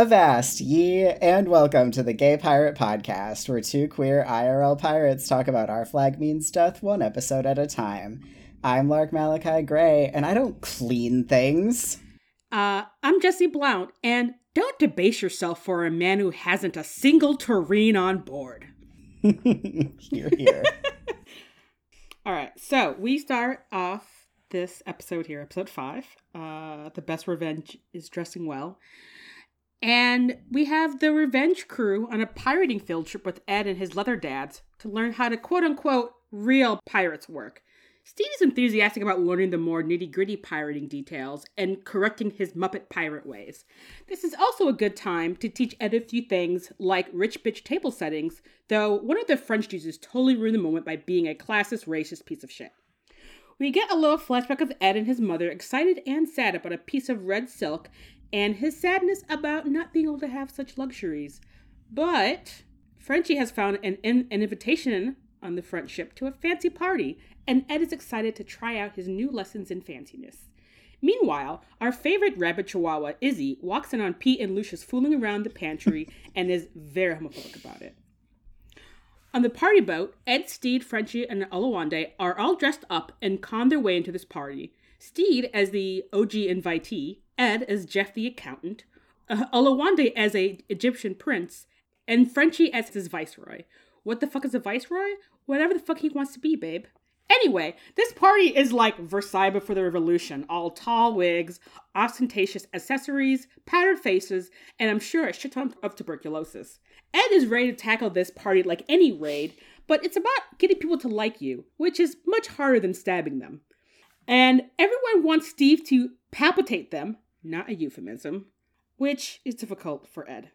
Avast ye, and welcome to the Gay Pirate Podcast, where two queer IRL pirates talk about our flag means death one episode at a time. I'm Lark Malachi Gray, and I don't clean things. Uh, I'm Jesse Blount, and don't debase yourself for a man who hasn't a single tureen on board. here, here. All right, so we start off this episode here, episode five. Uh, the best revenge is dressing well. And we have the Revenge crew on a pirating field trip with Ed and his leather dads to learn how to quote unquote real pirates work. Stede is enthusiastic about learning the more nitty gritty pirating details and correcting his Muppet pirate ways. This is also a good time to teach Ed a few things like rich bitch table settings, though one of the French dudes totally ruined the moment by being a classist, racist piece of shit. We get a little flashback of Ed and his mother excited and sad about a piece of red silk and his sadness about not being able to have such luxuries. But Frenchie has found an, an invitation on the front ship to a fancy party, and Ed is excited to try out his new lessons in fanciness. Meanwhile, our favorite rabbit chihuahua, Izzy, walks in on Pete and Lucius fooling around the pantry and is very homophobic about it. On the party boat, Ed, Stede, Frenchie, and Oluwande are all dressed up and con their way into this party. Stede as the OG invitee, Ed as Jeff the accountant, uh, Oluwande as a Egyptian prince, and Frenchie as his viceroy. What the fuck is a viceroy? Whatever the fuck he wants to be, babe. Anyway, this party is like Versailles before the revolution all tall wigs, ostentatious accessories, powdered faces, and I'm sure a shit ton of tuberculosis. Ed is ready to tackle this party like any raid, but it's about getting people to like you, which is much harder than stabbing them. And everyone wants Stede to palpitate them, not a euphemism, which is difficult for Ed.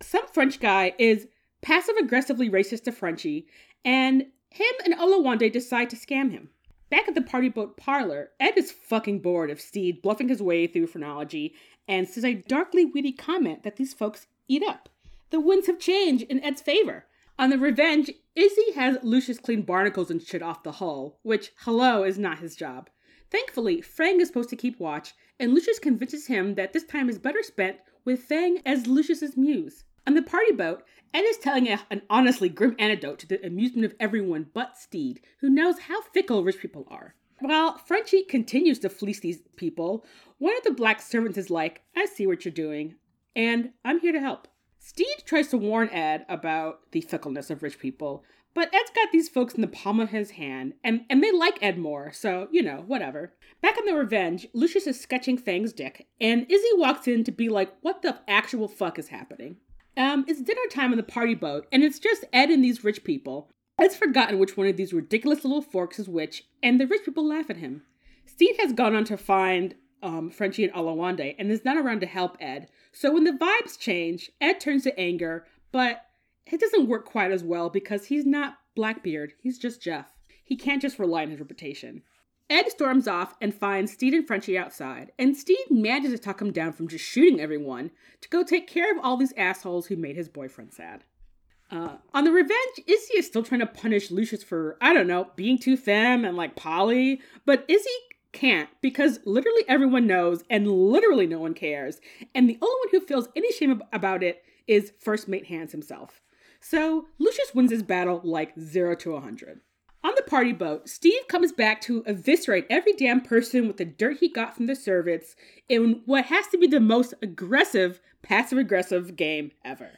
Some French guy is passive aggressively racist to Frenchie, and him and Oluwande decide to scam him. Back at the party boat parlor, Ed is fucking bored of Stede bluffing his way through phrenology and says a darkly witty comment that these folks eat up. The winds have changed in Ed's favor. On the revenge, Izzy has Lucius clean barnacles and shit off the hull, which, hello, is not his job. Thankfully, Fang is supposed to keep watch, and Lucius convinces him that this time is better spent with Fang as Lucius's muse. On the party boat, Ed is telling a, an honestly grim anecdote to the amusement of everyone but Stede, who knows how fickle rich people are. While Frenchie continues to fleece these people, one of the black servants is like, I see what you're doing, and I'm here to help. Stede tries to warn Ed about the fickleness of rich people, but Ed's got these folks in the palm of his hand, and, and they like Ed more, so, you know, whatever. Back on the revenge, Lucius is sketching Fang's dick, and Izzy walks in to be like, what the actual fuck is happening? Um, it's dinner time on the party boat, and it's just Ed and these rich people. Ed's forgotten which one of these ridiculous little forks is which, and the rich people laugh at him. Stede has gone on to find um, Frenchie and Oluwande and is not around to help Ed. So when the vibes change, Ed turns to anger, but it doesn't work quite as well because he's not Blackbeard, he's just Jeff. He can't just rely on his reputation. Ed storms off and finds Stede and Frenchie outside, and Stede manages to talk him down from just shooting everyone to go take care of all these assholes who made his boyfriend sad. Uh, on the revenge, Izzy is still trying to punish Lucius for, I don't know, being too femme and like Polly, but Izzy can't because literally everyone knows and literally no one cares, and the only one who feels any shame about it is First Mate Hands himself. So Lucius wins his battle like 0 to 100. On the party boat, Stede comes back to eviscerate every damn person with the dirt he got from the servants in what has to be the most aggressive, passive aggressive game ever.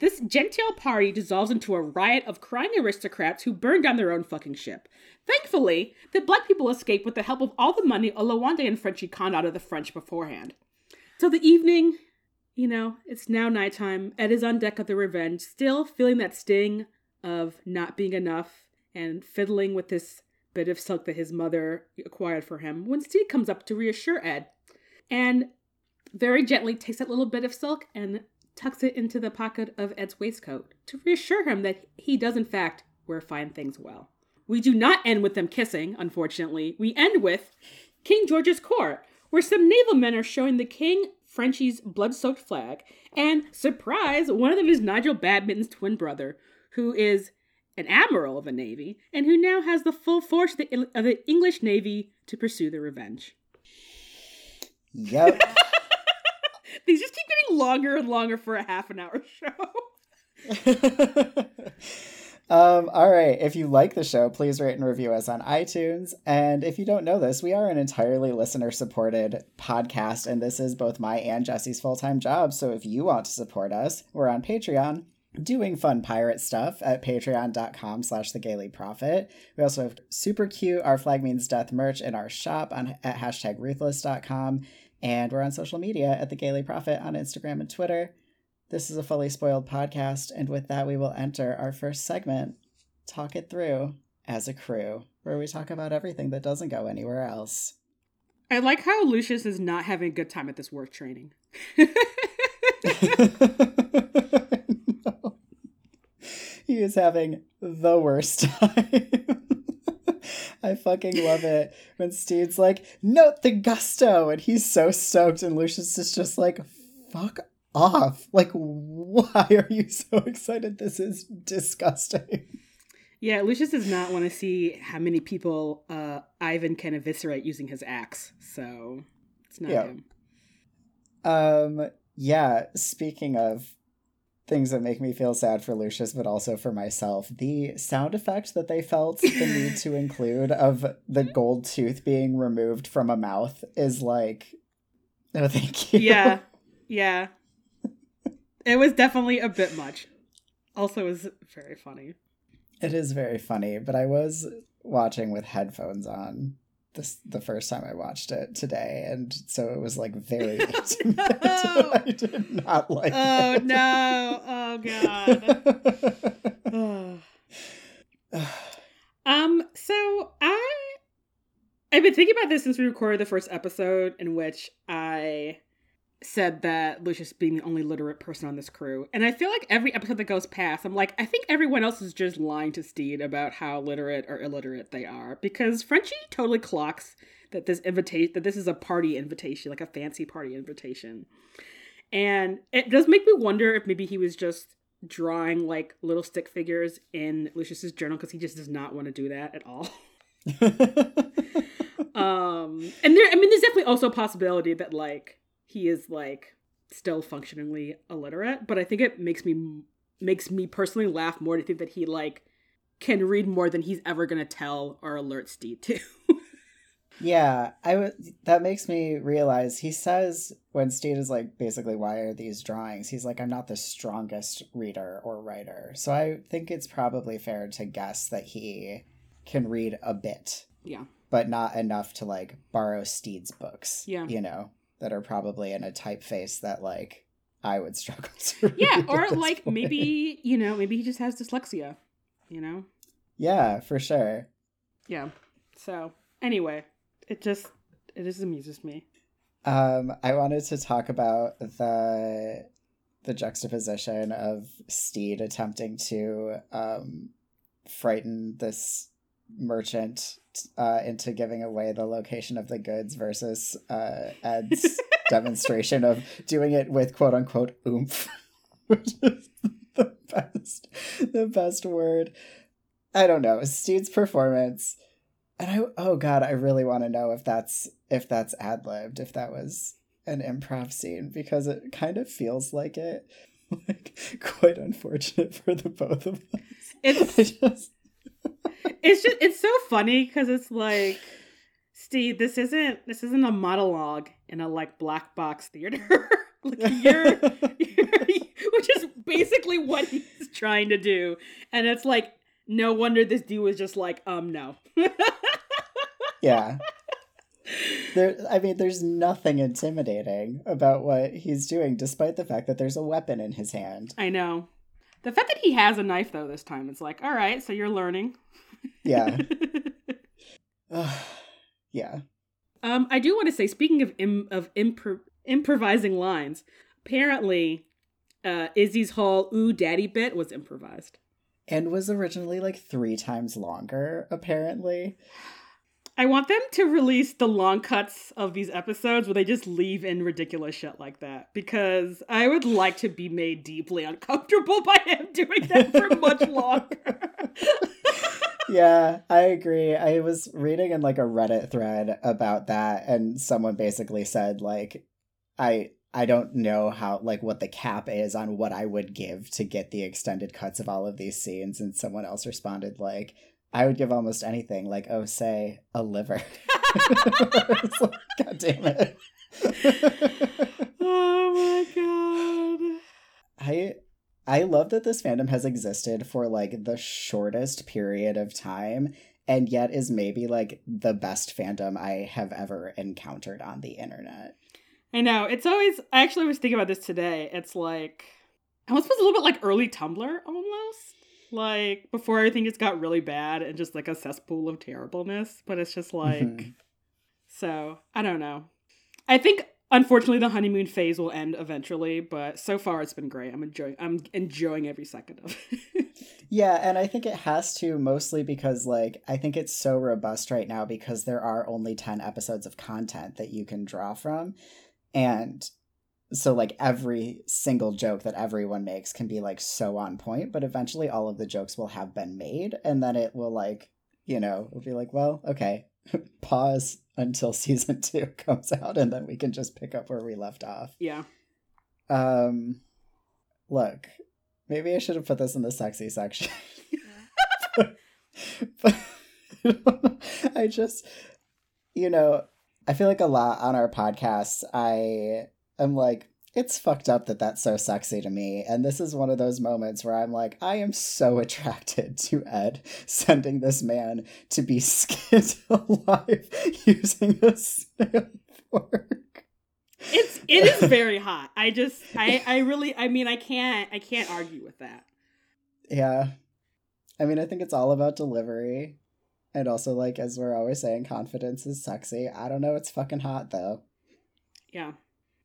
This genteel party dissolves into a riot of crying aristocrats who burn down their own fucking ship. Thankfully, the black people escape with the help of all the money Oluwande and Frenchie conned out of the French beforehand. So the evening you know, it's now nighttime. Ed is on deck of the Revenge, still feeling that sting of not being enough and fiddling with this bit of silk that his mother acquired for him when Stede comes up to reassure Ed and very gently takes that little bit of silk and tucks it into the pocket of Ed's waistcoat to reassure him that he does, in fact, wear fine things well. We do not end with them kissing, unfortunately. We end with King George's court, where some naval men are showing the king Frenchie's blood soaked flag, and surprise, one of them is Nigel Badminton's twin brother, who is an admiral of the Navy and who now has the full force of the, of the English Navy to pursue the revenge. Yep. These just keep getting longer and longer for a half an hour show. um, all right. If you like the show, please rate and review us on iTunes. And if you don't know this, we are an entirely listener supported podcast, and this is both my and Jesse's full time job. So if you want to support us, we're on Patreon doing fun pirate stuff at patreon.com slash the gayly prophet we also have super cute our flag means death merch in our shop on at hashtag ruthless.com and we're on social media at the gayly prophet on instagram and twitter this is a fully spoiled podcast and with that we will enter our first segment talk it through as a crew where we talk about everything that doesn't go anywhere else I like how Lucius is not having a good time at this work training. he is having the worst time. I fucking love it when Stede's like, note the gusto, and he's so stoked, and Lucius is just like, fuck off. Like, why are you so excited? This is disgusting. Yeah, Lucius does not want to see how many people uh, Ivan can eviscerate using his axe, so it's not Yeah. him. Um, yeah, speaking of things that make me feel sad for Lucius, but also for myself, the sound effect that they felt the need to include of the gold tooth being removed from a mouth is like, no, thank you. Yeah, yeah. It was definitely a bit much. Also, it was very funny. It is very funny, but I was watching with headphones on this the first time I watched it today, and so it was like very intimate. no! I did not like Oh it. no! Oh god. um. So I, I've been thinking about this since we recorded the first episode, in which I said that Lucius being the only literate person on this crew, and I feel like every episode that goes past, I'm like, I think everyone else is just lying to Stede about how literate or illiterate they are, because Frenchie totally clocks that this invitation that this is a party invitation, like a fancy party invitation. And it does make me wonder if maybe he was just drawing like little stick figures in Lucius's journal because he just does not want to do that at all. um and there I mean there's definitely also a possibility that like he is like still functionally illiterate, but I think it makes me makes me personally laugh more to think that he like can read more than he's ever gonna tell or alert Stede to. Yeah, I would. That makes me realize he says when Stede is like, basically, why are these drawings? He's like, I'm not the strongest reader or writer, so I think it's probably fair to guess that he can read a bit, yeah. but not enough to like borrow Stede's books. Yeah. you know that are probably in a typeface that like I would struggle to. Yeah, or like point. maybe, you know, maybe he just has dyslexia, you know? Yeah, for sure. Yeah. So, anyway, it just it just amuses me. Um, I wanted to talk about the the juxtaposition of Stede attempting to um, frighten this merchant uh, into giving away the location of the goods versus uh, Ed's demonstration of doing it with quote unquote oomph, which is the best the best word. I don't know Stede's performance, and I oh god, I really want to know if that's if that's ad libbed, if that was an improv scene because it kind of feels like it. Like quite unfortunate for the both of us. It's just it's just it's so funny because it's like Stede, this isn't this isn't a monologue in a like black box theater. like you're, you're which is basically what he's trying to do. And it's like no wonder this dude was just like, um no. yeah. There I mean there's nothing intimidating about what he's doing despite the fact that there's a weapon in his hand. I know. The fact that he has a knife though this time, it's like, all right, so you're learning. Yeah. yeah. Um, I do want to say, speaking of Im- of impro- improvising lines, apparently, uh, Izzy's whole "ooh, daddy" bit was improvised. And was originally like 3 times longer apparently. I want them to release the long cuts of these episodes where they just leave in ridiculous shit like that because I would like to be made deeply uncomfortable by him doing that for much longer. Yeah, I agree. I was reading in like a Reddit thread about that and someone basically said like I I don't know how like what the cap is on what I would give to get the extended cuts of all of these scenes and someone else responded like I would give almost anything like oh say a liver. like, God damn it. oh my god. I I love that this fandom has existed for like the shortest period of time and yet is maybe like the best fandom I have ever encountered on the internet. I know. It's always I actually was thinking about this today. It's like I was supposed a little bit like early Tumblr almost. Like before everything just got really bad and just like a cesspool of terribleness. But it's just like mm-hmm. so I don't know. I think unfortunately the honeymoon phase will end eventually but so far it's been great. I'm enjoying i'm enjoying every second of it. Yeah and i think it has to mostly because like i think it's so robust right now because there are only 10 episodes of content that you can draw from. And so like every single joke that everyone makes can be like so on point but eventually all of the jokes will have been made and then it will like you know it'll be like well okay pause until season two comes out and then we can just pick up where we left off. Yeah. Um look, maybe I should have put this in the sexy section. but, I just you know, I feel like a lot on our podcasts I am like it's fucked up that that's so sexy to me. And this is one of those moments where I'm like, I am so attracted to Ed sending this man to be skinned alive using a snail fork. It's it is very hot. I just I I really I mean I can't I can't argue with that. Yeah. I mean I think it's all about delivery. And also like as we're always saying, confidence is sexy. I don't know, it's fucking hot though. Yeah.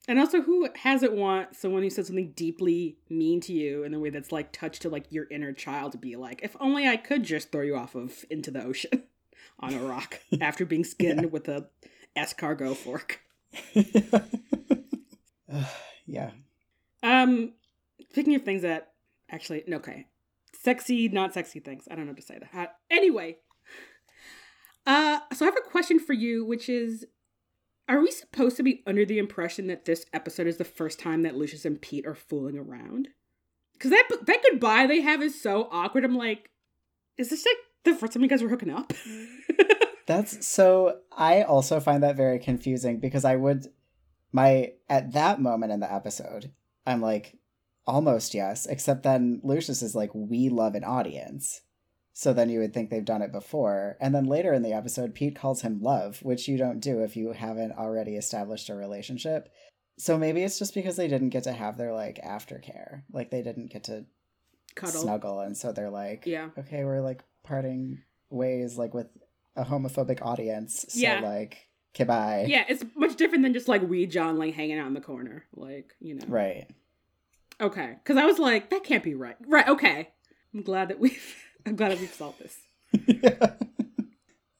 And also, who hasn't want someone who said something deeply mean to you in a way that's like touched to like your inner child to be like, if only I could just throw you off of into the ocean on a rock after being skinned yeah. with a escargot fork. yeah. Um, speaking of things that actually, okay, sexy, not sexy things. I don't know how to say that. Uh, anyway, uh, so I have a question for you, which is are we supposed to be under the impression that this episode is the first time that Lucius and Pete are fooling around? Because that that goodbye they have is so awkward. I'm like, is this like the first time you guys were hooking up? That's so. I also find that very confusing because I would my at that moment in the episode, I'm like, almost yes. Except then Lucius is like, we love an audience. So then you would think they've done it before. And then later in the episode, Pete calls him love, which you don't do if you haven't already established a relationship. So maybe it's just because they didn't get to have their like aftercare. Like they didn't get to Cuddle. snuggle. And so they're like, yeah. okay, we're like parting ways like with a homophobic audience. So yeah. like, okay, bye. Yeah, it's much different than just like we John like hanging out in the corner. Like, you know. Right. Okay. Cause I was like, that can't be right. Right, okay. I'm glad that we've I'm glad we've solved this. yeah.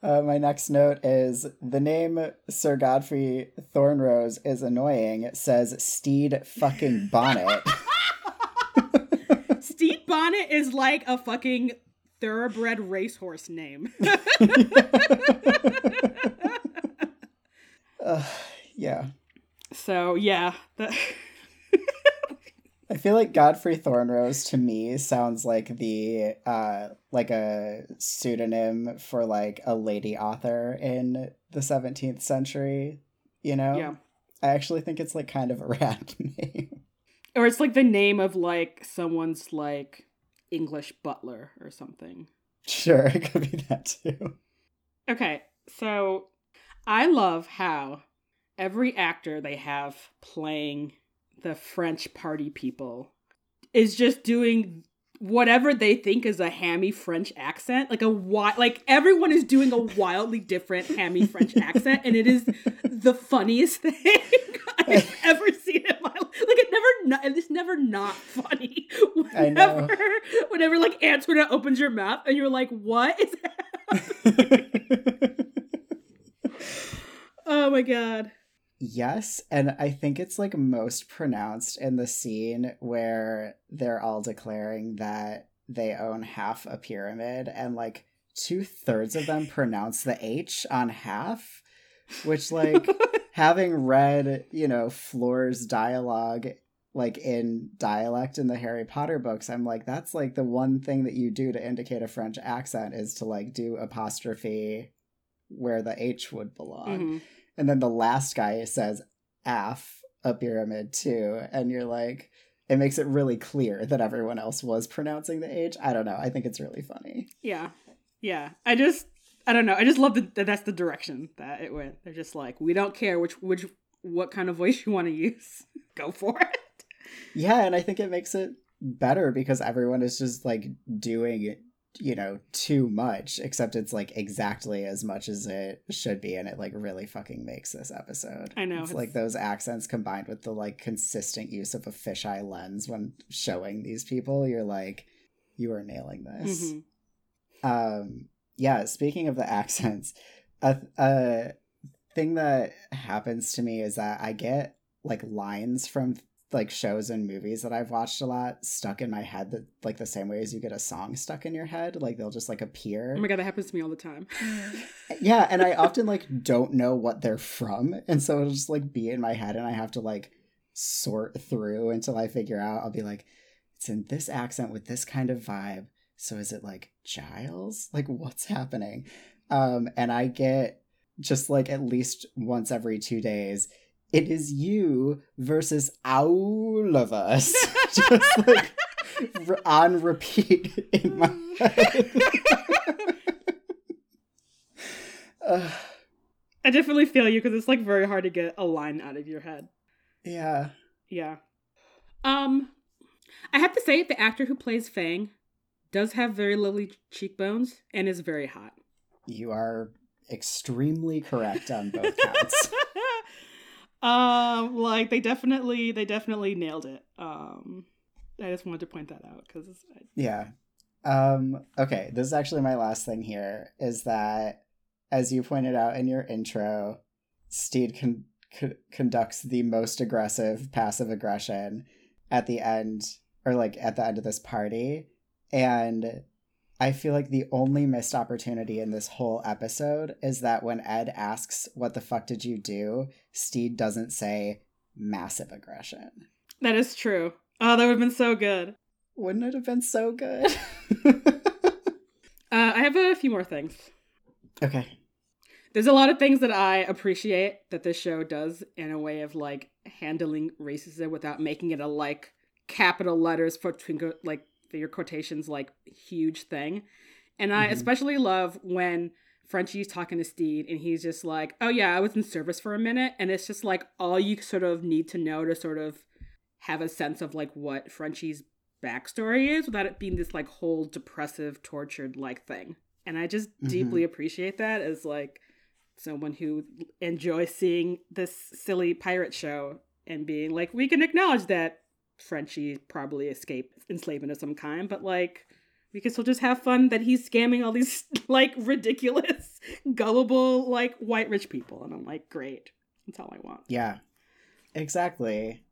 Uh, my next note is the name Sir Godfrey Thornrose is annoying. It says Stede fucking Bonnet. Stede Bonnet is like a fucking thoroughbred racehorse name. uh, yeah. So yeah, I feel like Godfrey Thornrose to me sounds like the uh like a pseudonym for like a lady author in the 17th century, you know? Yeah. I actually think it's like kind of a rad name. Or it's like the name of like someone's like English butler or something. Sure, it could be that too. Okay, so I love how every actor they have playing the French party people is just doing whatever they think is a hammy French accent, like a wi- like everyone is doing a wildly different hammy French accent, and it is the funniest thing I've ever seen in my life. Like it never, not, it's never not funny. Whenever, whenever like Antoinette opens your mouth, and you're like, "What is that?" oh my god. Yes, and I think it's like most pronounced in the scene where they're all declaring that they own half a pyramid, and like two thirds of them pronounce the H on half, which like having read, you know, Fleur's dialogue like in dialect in the Harry Potter books, I'm like, that's like the one thing that you do to indicate a French accent is to like do apostrophe where the H would belong. Mm-hmm. And then the last guy says F a pyramid too. And you're like, it makes it really clear that everyone else was pronouncing the H. I don't know. I think it's really funny. Yeah. Yeah. I just I don't know. I just love that that's the direction that it went. They're just like, we don't care which which what kind of voice you want to use. Go for it. Yeah, and I think it makes it better because everyone is just like doing you know too much except it's like exactly as much as it should be and it like really fucking makes this episode I know. it's, it's- like those accents combined with the like consistent use of a fisheye lens when showing these people you're like you are nailing this Mhm. um yeah speaking of the accents a, a thing that happens to me is that i get like lines from like shows and movies that i've watched a lot stuck in my head that like the same way as you get a song stuck in your head like they'll just like appear. Oh my god, that happens to me all the time. yeah. And i often like don't know what they're from and so it'll just like be in my head and i have to like sort through until i figure out i'll be like it's in this accent with this kind of vibe so is it like giles? Like what's happening? Um and i get just like at least once every two days it is you versus all of us just like r- on repeat in my head Ugh. I definitely feel you because it's like very hard to get a line out of your head. Yeah. Yeah. Um, I have to say the actor who plays Fang does have very lovely cheekbones and is very hot. You are extremely correct on both counts. Um, like they definitely, they definitely nailed it. Um, I just wanted to point that out because yeah. Um okay, this is actually my last thing here is that as you pointed out in your intro, Stede con- co- conducts the most aggressive passive aggression at the end or like at the end of this party and I feel like the only missed opportunity in this whole episode is that when Ed asks, What the fuck did you do? Stede doesn't say massive aggression. that is true. Oh, that would have been so good. Wouldn't it have been so good? Uh, I have a few more things. okay. There's a lot of things that I appreciate that this show does in a way of like handling racism without making it a like capital letters for twinkle like your quotations like huge thing. And I Mhm. especially love when Frenchie's talking to Stede and he's just like, "Oh yeah, I was in service for a minute," and it's just like all you sort of need to know to sort of have a sense of like what Frenchie's backstory is without it being this like whole depressive, tortured like thing. And I just Mhm. deeply appreciate that as like someone who enjoys seeing this silly pirate show and being like, we can acknowledge that Frenchie probably escaped enslavement of some kind, but like we can still just have fun that he's scamming all these like ridiculous, gullible, like white rich people. And I'm like, great. That's all I want. Yeah. Exactly.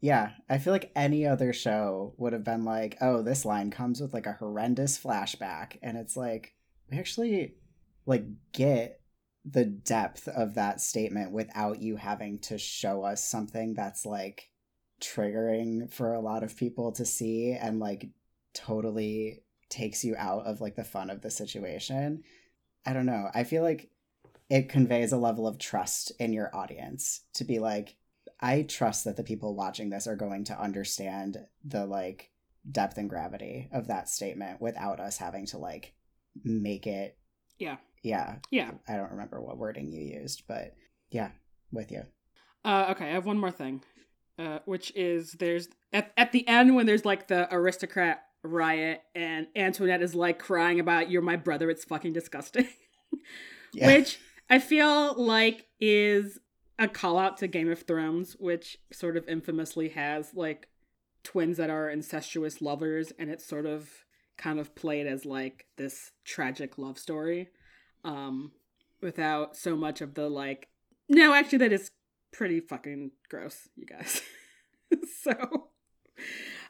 Yeah, I feel like any other show would have been like, "Oh, this line comes with like a horrendous flashback." And it's like we actually like get the depth of that statement without you having to show us something that's like triggering for a lot of people to see and like totally takes you out of like the fun of the situation. I don't know. I feel like it conveys a level of trust in your audience to be like I trust that the people watching this are going to understand the like depth and gravity of that statement without us having to like make it Yeah. yeah Yeah. I don't remember what wording you used but yeah with you Uh, okay, I have one more thing, uh, which is there's at at the end when there's like the aristocrat riot and Antoinette is like crying about "You're my brother." It's fucking disgusting. yeah Which I feel like is a call out to Game of Thrones, which sort of infamously has like twins that are incestuous lovers, and it's sort of kind of played as like this tragic love story, um, without so much of the like. No, actually, that is pretty fucking gross, you guys. so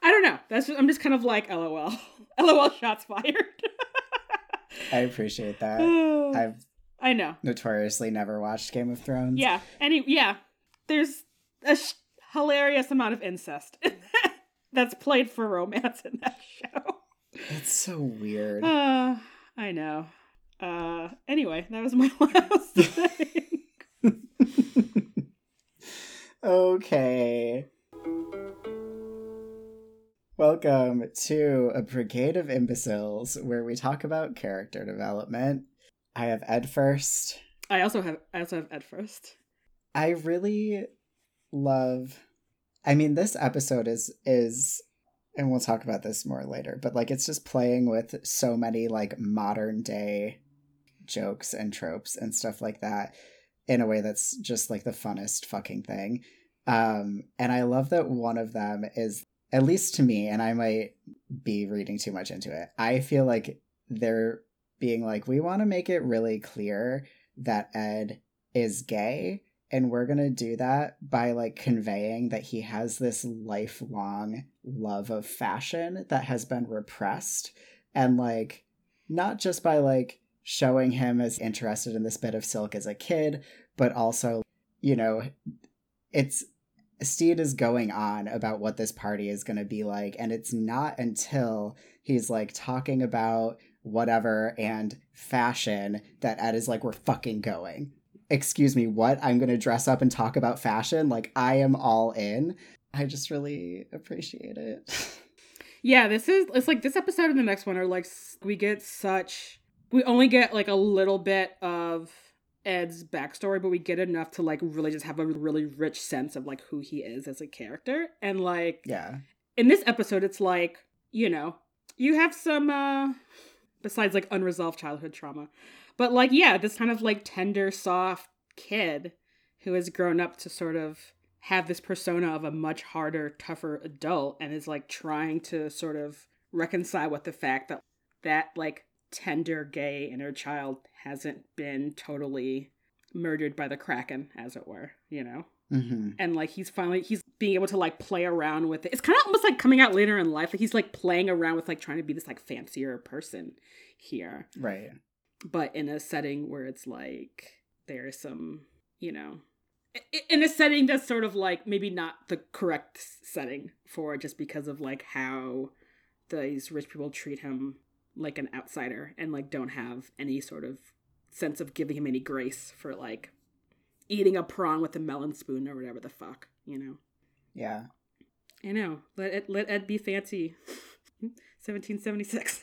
I don't know. That's just, I'm just kind of like LOL. LOL shots fired. I appreciate that I I've I know. Notoriously never watched Game of Thrones. Yeah. Any yeah. There's a sh- hilarious amount of incest that's played for romance in that show. It's so weird. Uh, I know. Uh anyway, that was my last thing. Okay. Welcome to a brigade of imbeciles where we talk about character development. I have Ed first. I also have I also have Ed first. I really love I mean this episode is is and we'll talk about this more later, but like it's just playing with so many like modern day jokes and tropes and stuff like that in a way that's just like the funnest fucking thing. Um and I love that one of them is at least to me, and I might be reading too much into it, I feel like they're being like, we want to make it really clear that Ed is gay. And we're going to do that by like conveying that he has this lifelong love of fashion that has been repressed. And like, not just by like showing him as interested in this bit of silk as a kid, but also, you know, it's Stede is going on about what this party is going to be like, and it's not until he's like talking about whatever and fashion that Ed is like, we're fucking going. Excuse me, what? I'm going to dress up and talk about fashion? Like, I am all in. I just really appreciate it. yeah, this is, it's like this episode and the next one are like, we get such, we only get like a little bit of Ed's backstory, but we get enough to like really just have a really rich sense of like who he is as a character. And like Yeah. In this episode it's like, you know, you have some uh besides like unresolved childhood trauma. But like yeah, this kind of like tender, soft kid who has grown up to sort of have this persona of a much harder, tougher adult and is like trying to sort of reconcile with the fact that that like tender gay inner child hasn't been totally murdered by the kraken as it were you know? Mm-hmm. and like he's finally he's being able to like play around with it. It's kind of almost like coming out later in life like he's like playing around with like trying to be this like fancier person here. Right. But in a setting where it's like there's some you know in a setting that's sort of like maybe not the correct setting for it just because of like how these rich people treat him like an outsider and like don't have any sort of sense of giving him any grace for like eating a prawn with a melon spoon or whatever the fuck, you know. Yeah. I know. Let it let Ed be fancy. 1776.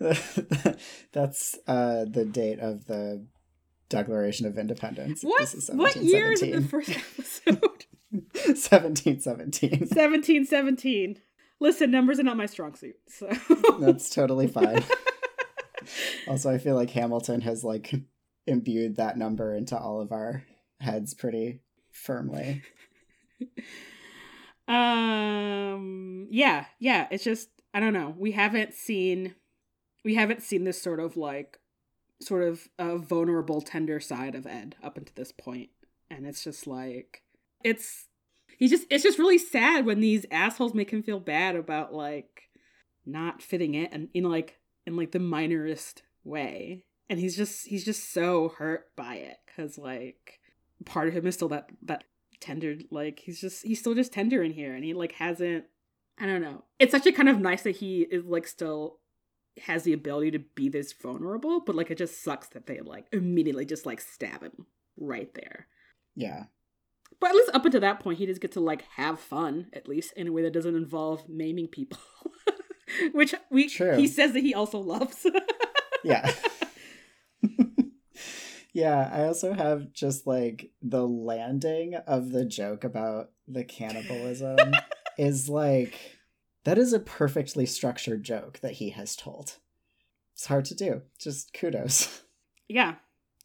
That's uh, the date of the Declaration of Independence. What? What year is the first episode? 1717. 1717. Listen, numbers are not my strong suit, so that's totally fine. also, I feel like Hamilton has like imbued that number into all of our heads pretty firmly. um yeah, yeah, it's just I don't know. We haven't seen we haven't seen this sort of like sort of a vulnerable tender side of Ed up until this. And it's just like it's he's just it's just really sad when these assholes make him feel bad about like not fitting it and in like in like the minorest way. And he's just he's just so hurt by it because like part of him is still that that tender like he's just he's still just tender in here and he like hasn't i don't know. It's actually kind of nice that he is like still has the ability to be this vulnerable but like it just sucks that they like immediately just like stab him right there. Yeah but at least up until that point, he does get to like have fun, at least in a way that doesn't involve maiming people, which we True. he says that he also loves. yeah. yeah, I also have just like the landing of the joke about the cannibalism is like that is a perfectly structured joke that he has told. It's hard to do. Just kudos. Yeah.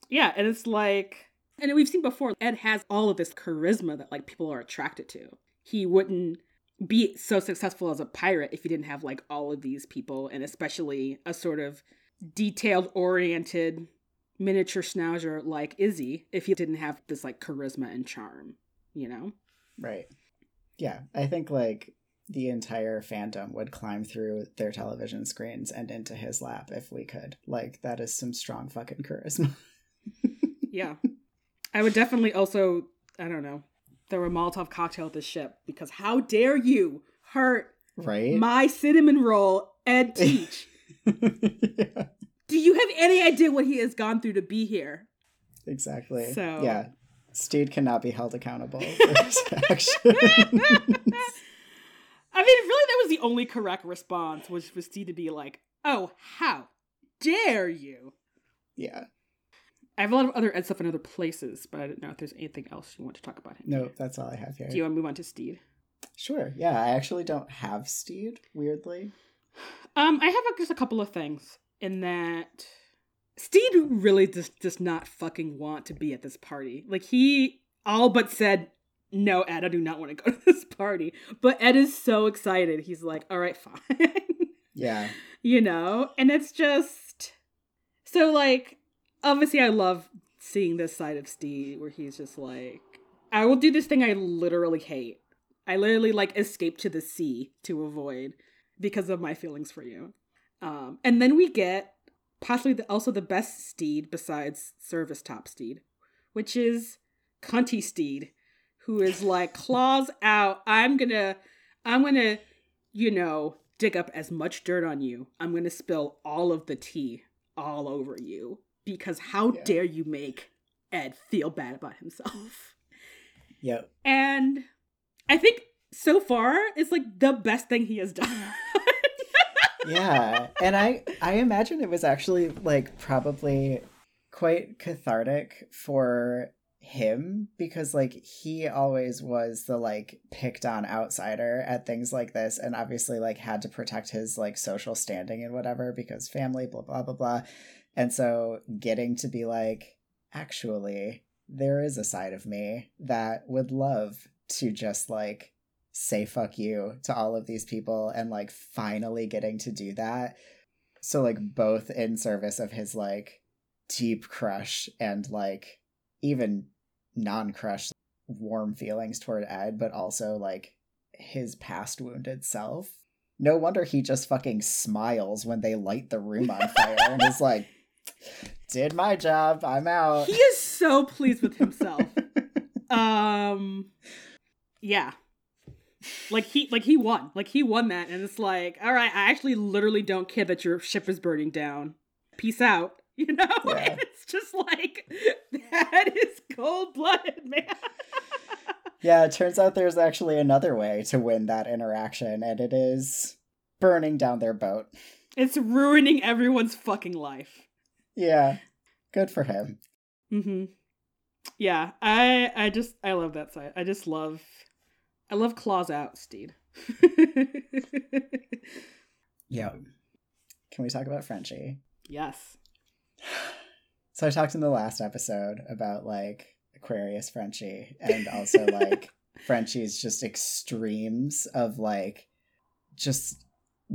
Yeah, and it's like and we've seen before, Ed has all of this charisma that like people are attracted to. He wouldn't be so successful as a pirate if he didn't have like all of these people and especially a sort of detailed oriented miniature schnauzer like Izzy if he didn't have this like charisma and charm, you know? Right. Yeah, I think like the entire fandom would climb through their television screens and into his lap if we could. Like that is some strong fucking charisma. yeah. I would definitely also, I don't know, throw a Molotov cocktail at the ship because how dare you hurt right my cinnamon roll Ed Teach. yeah. Do you have any idea what he has gone through to be here? Exactly. So yeah, Stede cannot be held accountable for his actions. I mean, really, that was the only correct response, which was for Stede to be like, "Oh, how dare you?" Yeah. I have a lot of other Ed stuff in other places, but I don't know if there's anything else you want to talk about him. No, that's all I have here. Do you want to move on to Stede? Sure. Yeah, I actually don't have Stede. Weirdly. Um, I have just a couple of things in that Stede really just does not fucking want to be at this party. Like he all but said, "No, Ed, I do not want to go to this party." But Ed is so excited. He's like, "All right, fine." yeah. You know, and it's just so like obviously I love seeing this side of Stede where he's just like, "I will do this thing I literally hate. I literally like escape to the sea to avoid." because of my feelings for you. Um, and then we get possibly the, also the best Stede besides service top Stede, which is Cunty Stede, who is like claws out. I'm gonna, I'm gonna, you know, dig up as much dirt on you. I'm gonna spill all of the tea all over you because how yeah. dare you make Ed feel bad about himself? Yeah. And I think so far it's like the best thing he has done. yeah. And I I imagine it was actually like probably quite cathartic for him because like he always was the like picked on outsider at things like this and obviously like had to protect his like social standing and whatever because family blah blah blah blah and so getting to be like actually there is a side of me that would love to just like say fuck you to all of these people and like finally getting to do that. So like both in service of his like deep crush and like even non-crush warm feelings toward Ed, but also like his past wounded self. No wonder he just fucking smiles when they light the room on fire and is like, did my job, I'm out. He is so pleased with himself. um yeah. Like he like he won. Like he won that and it's like all right i actually literally don't care that your ship is burning down. Peace out you know? Yeah. and it's just like that is cold-blooded man. Yeah it turns out there's actually another way to win that interaction and it is burning down their boat. It's ruining everyone's fucking life yeah good for him mm-hmm yeah i i just i love that side i just love I love claws out, Stede. yeah. Can we talk about Frenchie? Yes. So I talked in the last episode about like Aquarius Frenchie and also like Frenchie's just extremes of like just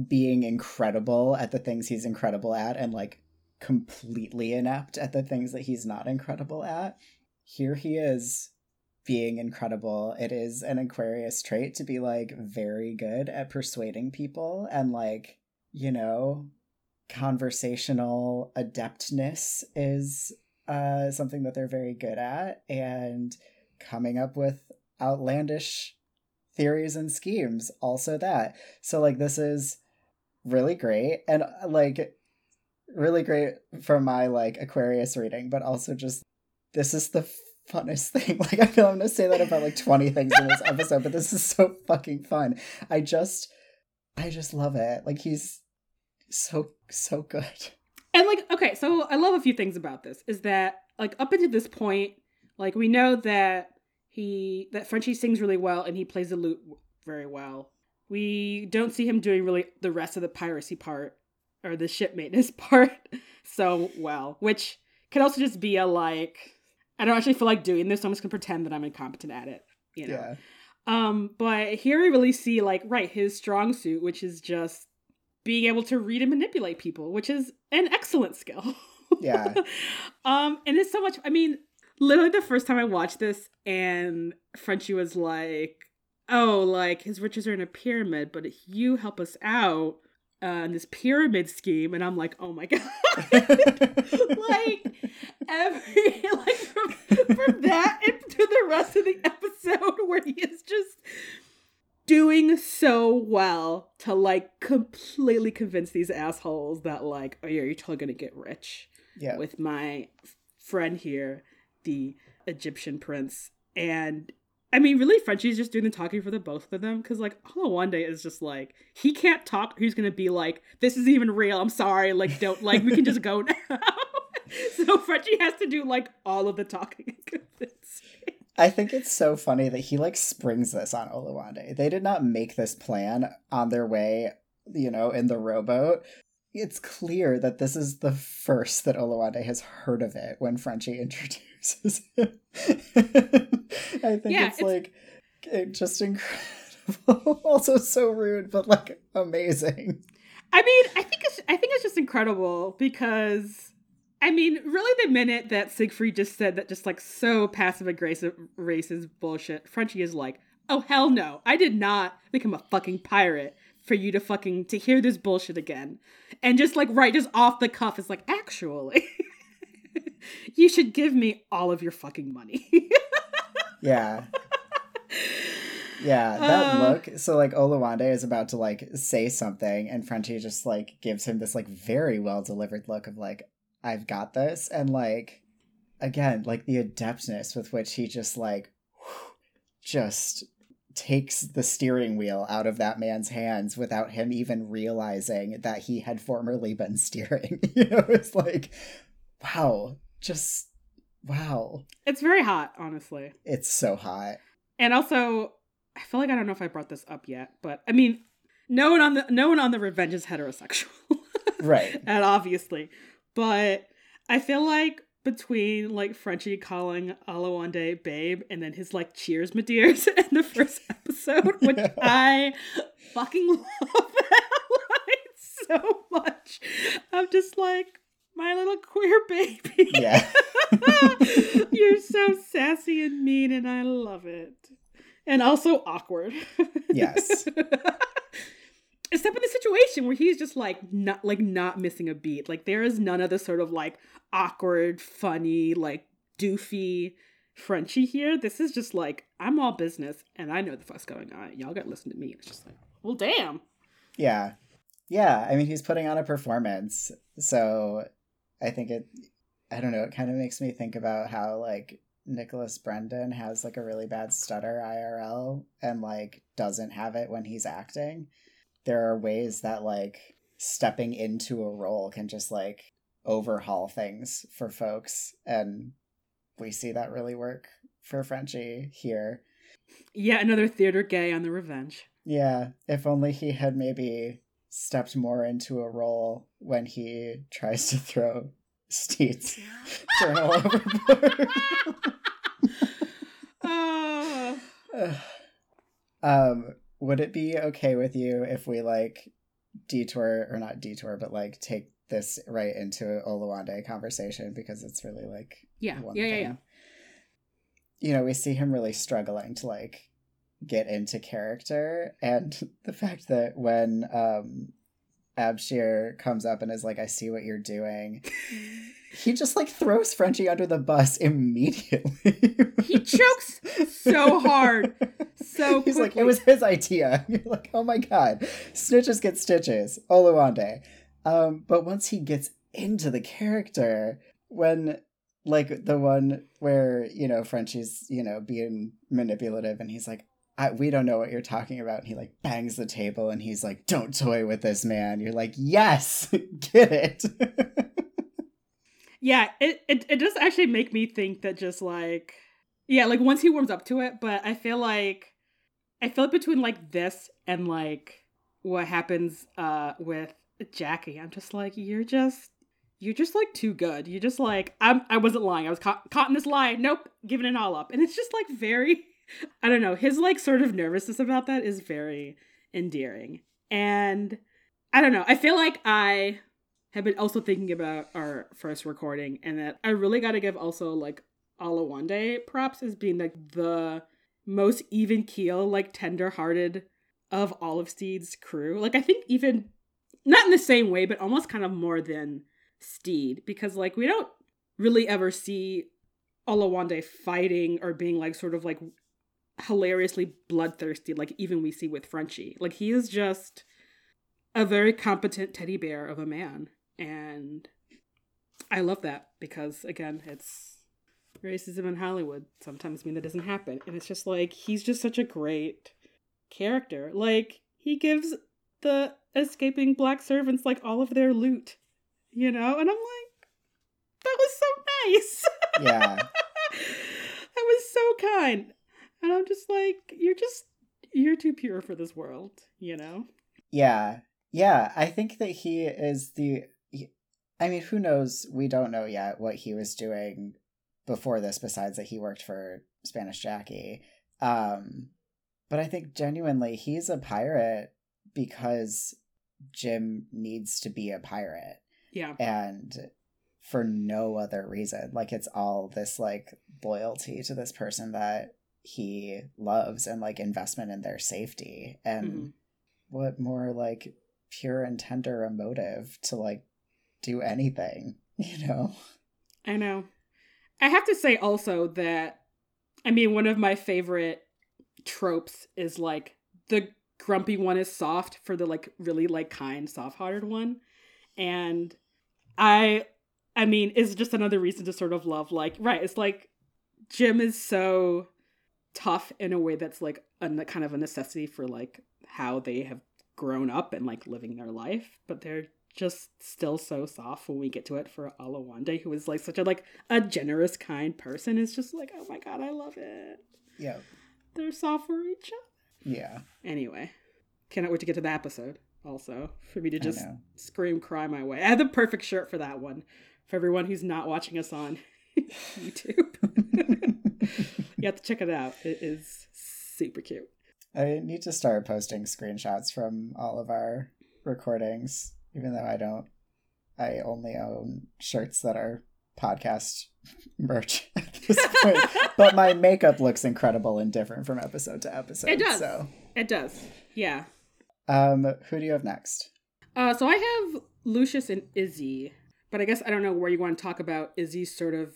being incredible at the things he's incredible at and like completely inept at the things that he's not incredible at. Here he is being incredible. It is an Aquarius trait to be like very good at persuading people and like, you know, conversational adeptness is uh something that they're very good at and coming up with outlandish theories and schemes also that. So like this is really great and like really great for my like Aquarius reading, but also just this is the funnest thing. Like I feel I'm gonna say that about like 20 things in this episode, but this is so fucking fun. I just I just love it. Like he's so so good. And like okay, so I love a few things about this is that like up until this point, like we know that he that Frenchie sings really well and he plays the lute very well. We don't see him doing really the rest of the piracy part or the ship maintenance part so well, which can also just be a like I don't actually feel like doing this, so I'm just gonna pretend that I'm incompetent at it. You know. Yeah. Um, but here we really see like right his strong suit, which is just being able to read and manipulate people, which is an excellent skill. Yeah. um, and it's so much. I mean, literally the first time I watched this, and Frenchie was like, oh, like his riches are in a pyramid, but if you help us out uh, in this pyramid scheme, and I'm like, oh my god, like every like from, from that to the rest of the episode where he is just doing so well to like completely convince these assholes that like, oh yeah, you're totally gonna get rich Yeah. with my friend here, the Egyptian prince. And I mean, really, Frenchie's just doing the talking for the both of them because, like, Day is just like, he can't talk. He's gonna be like, this isn't even real. I'm sorry. Like, don't, like, we can just go now. so Frenchie has to do, like, all of the talking. I think it's so funny that he like springs this on Oluwande. They did not make this plan on their way, you know, in the rowboat. It's clear that this is the first that Oluwande has heard of it when Frenchie him. I think Yeah, it's, it's- like it, just incredible. also so rude, but like amazing. I mean, I think it's I think it's just incredible because I mean, really the minute that Siegfried just said that just like so passive aggressive racist bullshit, Frenchie is like, "Oh hell no. I did not become a fucking pirate for you to fucking to hear this bullshit again." And just like right just off the cuff is like, "Actually, you should give me all of your fucking money." Yeah. Yeah, that Uh. look. So like Oluwande is about to like say something and Frenchie just like gives him this like very well delivered look of like I've got this and like again, like the adeptness with which he just like just takes the steering wheel out of that man's hands without him even realizing that he had formerly been steering. you know, it's like wow, just wow. it's very hot, honestly. It's so hot. And also, I feel like I don't know if I brought this up yet, but I mean, no one on the no one on the Revenge is heterosexual, Right. and obviously, but I feel like between like Frenchie calling Oluwande babe and then his like cheers my dears in the first episode, which Yeah. I fucking love that line so much. I'm just like my little queer baby. Yeah. You're so sassy and mean, and I love it. And also awkward. Yes. Except in the situation where he's just like not like not missing a beat. Like there is none of the sort of like awkward, funny, like doofy Frenchie here. This is just like I'm all business and I know the fuck's going on. Y'all gotta listen to me. It's just like, well, damn. Yeah. Yeah. I mean, he's putting on a performance. So I think it, I don't know, it kind of makes me think about how, like, Nicholas Brendon has, like, a really bad stutter IRL and, like, doesn't have it when he's acting. There are ways that, like, stepping into a role can just, like, overhaul things for folks. And we see that really work for Frenchie here. Yeah, another theater gay on the revenge. Yeah, if only he had maybe stepped more into a role when he tries to throw Stede's journal overboard. Ah. um, would it be okay with you if we like detour or not detour, but like take this right into Oluwande conversation because it's really like yeah. Yeah, yeah, yeah. You know, we see him really struggling to like get into character, and the fact that when um Abshir comes up and is like, "I see what you're doing," he just like throws Frenchie under the bus immediately. He chokes so hard, so He's like, quickly. it was his idea. You're like, oh my god, snitches get stitches, Oluwande. Um, but once he gets into the character, when like the one where you know Frenchie's you know being manipulative, and he's like, I, we don't know what you're talking about, and he like bangs the table, and he's like, don't toy with this man. You're like, yes, get it. Yeah, it, it it does actually make me think that just like yeah, like once he warms up to it, but I feel like I feel like between like this and like what happens uh with Jackie, I'm just like you're just you're just like too good. You're just like I'm I wasn't lying. I was caught caught in this lie. Nope, giving it all up. And it's just like very I don't know. His like sort of nervousness about that is very endearing. And I don't know. I feel like I have been also thinking about our first recording and that I really got to give also like Oluwande props as being like the most even keel, like tender hearted of all of Stede's crew. Like I think even not in the same way, but almost kind of more than Stede, because like we don't really ever see Oluwande fighting or being like sort of like hilariously bloodthirsty, like even we see with Frenchie. Like he is just a very competent teddy bear of a man. And I love that because again, it's racism in Hollywood sometimes mean that doesn't happen. And it's just like he's just such a great character. Like he gives the escaping black servants like all of their loot, you know? And I'm like, that was so nice. Yeah. that was so kind. And I'm just like, you're just you're too pure for this world, you know? Yeah. Yeah, I think that he is the I mean, who knows? We don't know yet what he was doing before this besides that he worked for Spanish Jackie. Um but I think genuinely he's a pirate because Jim needs to be a pirate. Yeah. And for no other reason. Like it's all this like loyalty to this person that he loves and like investment in their safety. And mm-hmm. what more like pure and tender a motive to like do anything, you know? I know. I have to say also that I mean one of my favorite tropes is like the grumpy one is soft for the like really like kind soft-hearted one and i i mean it's just another reason to sort of love like right it's like jim is so tough in a way that's like a kind of a necessity for like how they have grown up and like living their life but they're just still so soft when we get to it for Oluwande, who is like such a like a generous, kind person. Is just like, oh my god, I love it. Yeah. They're soft for each other. Yeah. Anyway, cannot wait to get to the episode. Also, for me to just scream, cry my way. I have the perfect shirt for that one. For everyone who's not watching us on YouTube, you have to check it out. It is super cute. I need to start posting screenshots from all of our recordings, even though I don't. I only own shirts that are podcast merch at this point. but my makeup looks incredible and different from episode to episode. It does. So it does. Yeah. Um, who do you have next? Uh, so I have Lucius and Izzy, but I guess I don't know where you want to talk about Izzy's sort of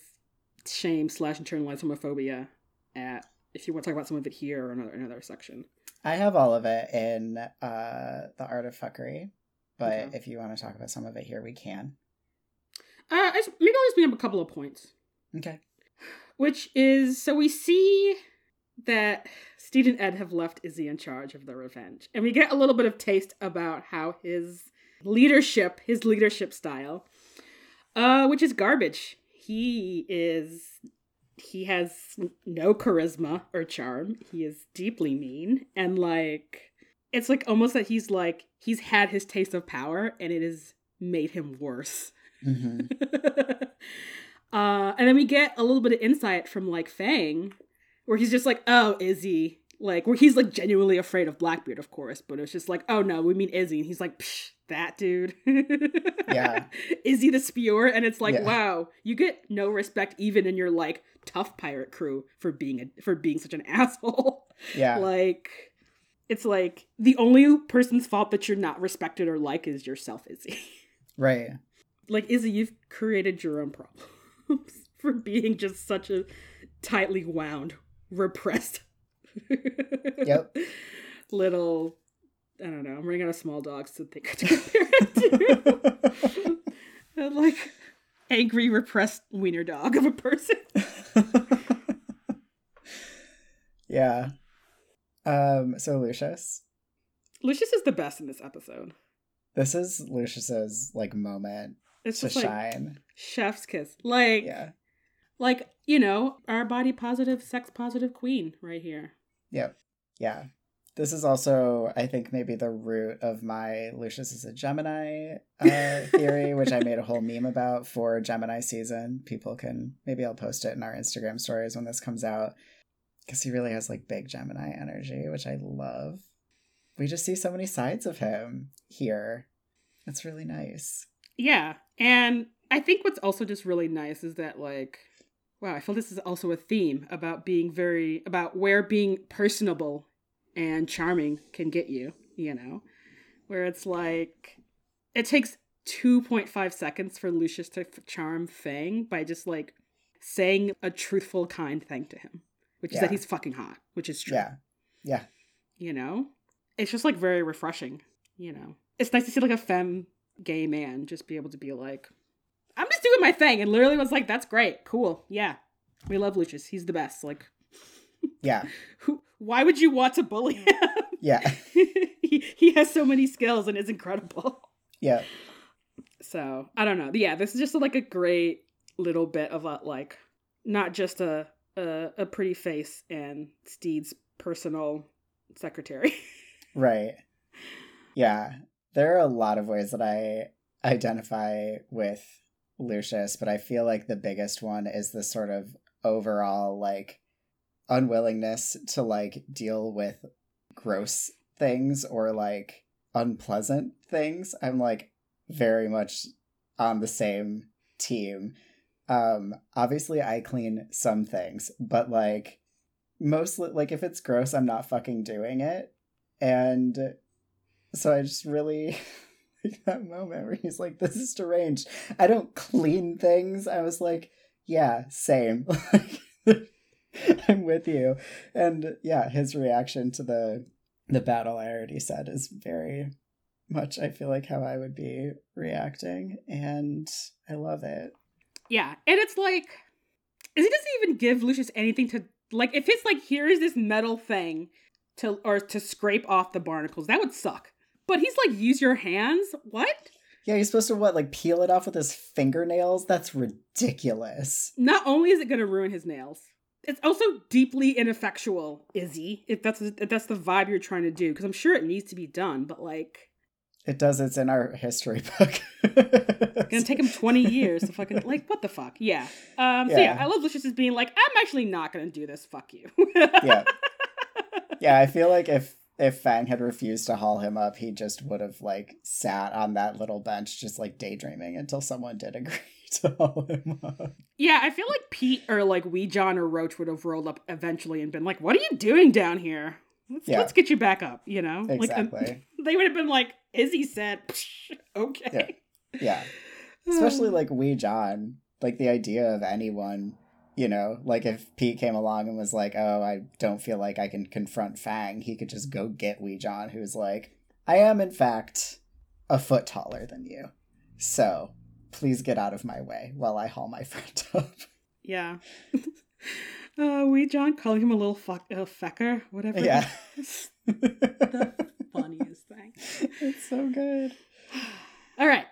shame slash internalized homophobia at. If you want to talk about some of it here or another another section. I have all of it in uh, the art of fuckery, but okay. if you want to talk about some of it here, we can. Uh, I, maybe I'll just bring up a couple of points. Okay. Which is so we see that Stede and Ed have left Izzy in charge of the revenge. And we get a little bit of taste about how his leadership, his leadership style, uh, which is garbage. He is he has no charisma or charm. He is deeply mean and like it's like almost that he's like he's had his taste of power and it has made him worse. Mm-hmm. uh, and then we get a little bit of insight from like Fang, where he's just like, "Oh, Izzy," like where he's like genuinely afraid of Blackbeard, of course, but it's just like, "Oh no, we mean Izzy," and he's like, Psh, "That dude." yeah. Izzy the Spewer, and it's like, yeah. wow, you get no respect even in your like tough pirate crew for being a for being such an asshole. Yeah. like it's like the only person's fault that you're not respected or like is yourself, Izzy. Right. Like Izzy, you've created your own problems for being just such a tightly wound, repressed. yep. Little, I don't know. I'm running out of small dogs to think to compare it to. like angry, repressed wiener dog of a person. yeah. Um. So Lucius. Lucius is the best in this episode. This is Lucius's like moment it's to shine. Like chef's kiss. Like yeah. Like, you know, our body positive, sex positive queen right here. Yep. Yeah. This is also, I think, maybe the root of my Lucius is a Gemini uh, theory, which I made a whole meme about for Gemini season. People can, maybe I'll post it in our Instagram stories when this comes out. Because he really has like big Gemini energy, which I love. We just see so many sides of him here. It's really nice. Yeah. And I think what's also just really nice is that, like, wow, I feel this is also a theme about being very about where being personable and charming can get you, you know? Where it's like it takes 2.5 seconds for Lucius to charm Fang by just like saying a truthful kind thing to him, which yeah. is that he's fucking hot, which is true. Yeah. Yeah. You know? It's just like very refreshing, you know. It's nice to see like a femme gay man just be able to be like, I'm just doing my thing. And literally was like, that's great. Cool. Yeah. We love Lucius. He's the best. Like, yeah. Why would you want to bully him? Yeah. he, he has so many skills and is incredible. Yeah. So I don't know. Yeah, this is just like a great little bit of a like not just a a, a pretty face and Stede's personal secretary. right. Yeah. There are a lot of ways that I identify with Lucius, but I feel like the biggest one is the sort of overall like unwillingness to like deal with gross things or like unpleasant things. I'm like very much on the same team. Um obviously I clean some things, but like mostly like if it's gross, I'm not fucking doing it. And so I just really that moment where he's like, This is deranged. I don't clean things. I was like, Yeah, same. I'm with you. And yeah, his reaction to the the battle I already said is very much I feel like how I would be reacting and I love it. Yeah. And it's like it doesn't even give Lucius anything to like if it's like here's this metal thing to or to scrape off the barnacles, that would suck. But he's like use your hands? What? Yeah, he's supposed to what, like peel it off with his fingernails? That's ridiculous. Not only is it gonna ruin his nails, it's also deeply ineffectual, Izzy. If that's if that's the vibe you're trying to do, because I'm sure it needs to be done, but like it does. It's in our history book. it's gonna take him 20 years to fucking like what the fuck? Yeah. Um. So yeah, I love Lucius as being like, I'm actually not gonna do this. Fuck you. yeah. Yeah, I feel like if if Fang had refused to haul him up, he just would have like sat on that little bench, just like daydreaming until someone did agree to haul him up. Yeah, I feel like Pete or like Wee John or Roach would have rolled up eventually and been like, "What are you doing down here? Let's, yeah. let's get you back up." You know, um, exactly. Like, they would have been like, Izzy said, okay. Yeah. yeah. Especially like Wee John, like the idea of anyone, you know, like if Pete came along and was like, oh, I don't feel like I can confront Fang, he could just go get Wee John, who's like, I am, in fact, a foot taller than you. So please get out of my way while I haul my friend up. Yeah. uh, Wee John calling him a little fuck, a fecker, whatever. Yeah. the funniest thing. It's so good. All right.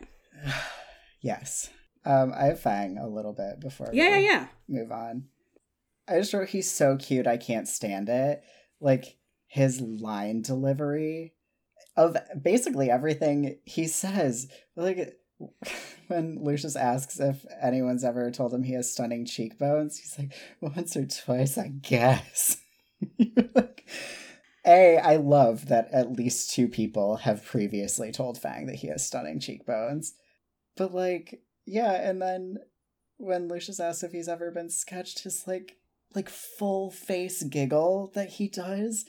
yes. Um, I have Fang a little bit before. Yeah, yeah, yeah. Move on. I just wrote he's so cute. I can't stand it. Like his line delivery of basically everything he says. Like when Lucius asks if anyone's ever told him he has stunning cheekbones, he's like, once or twice, I guess. like, a, I love that at least two people have previously told Fang that he has stunning cheekbones. But like, yeah, and then when Lucius asks if he's ever been sketched, his like like full face giggle that he does,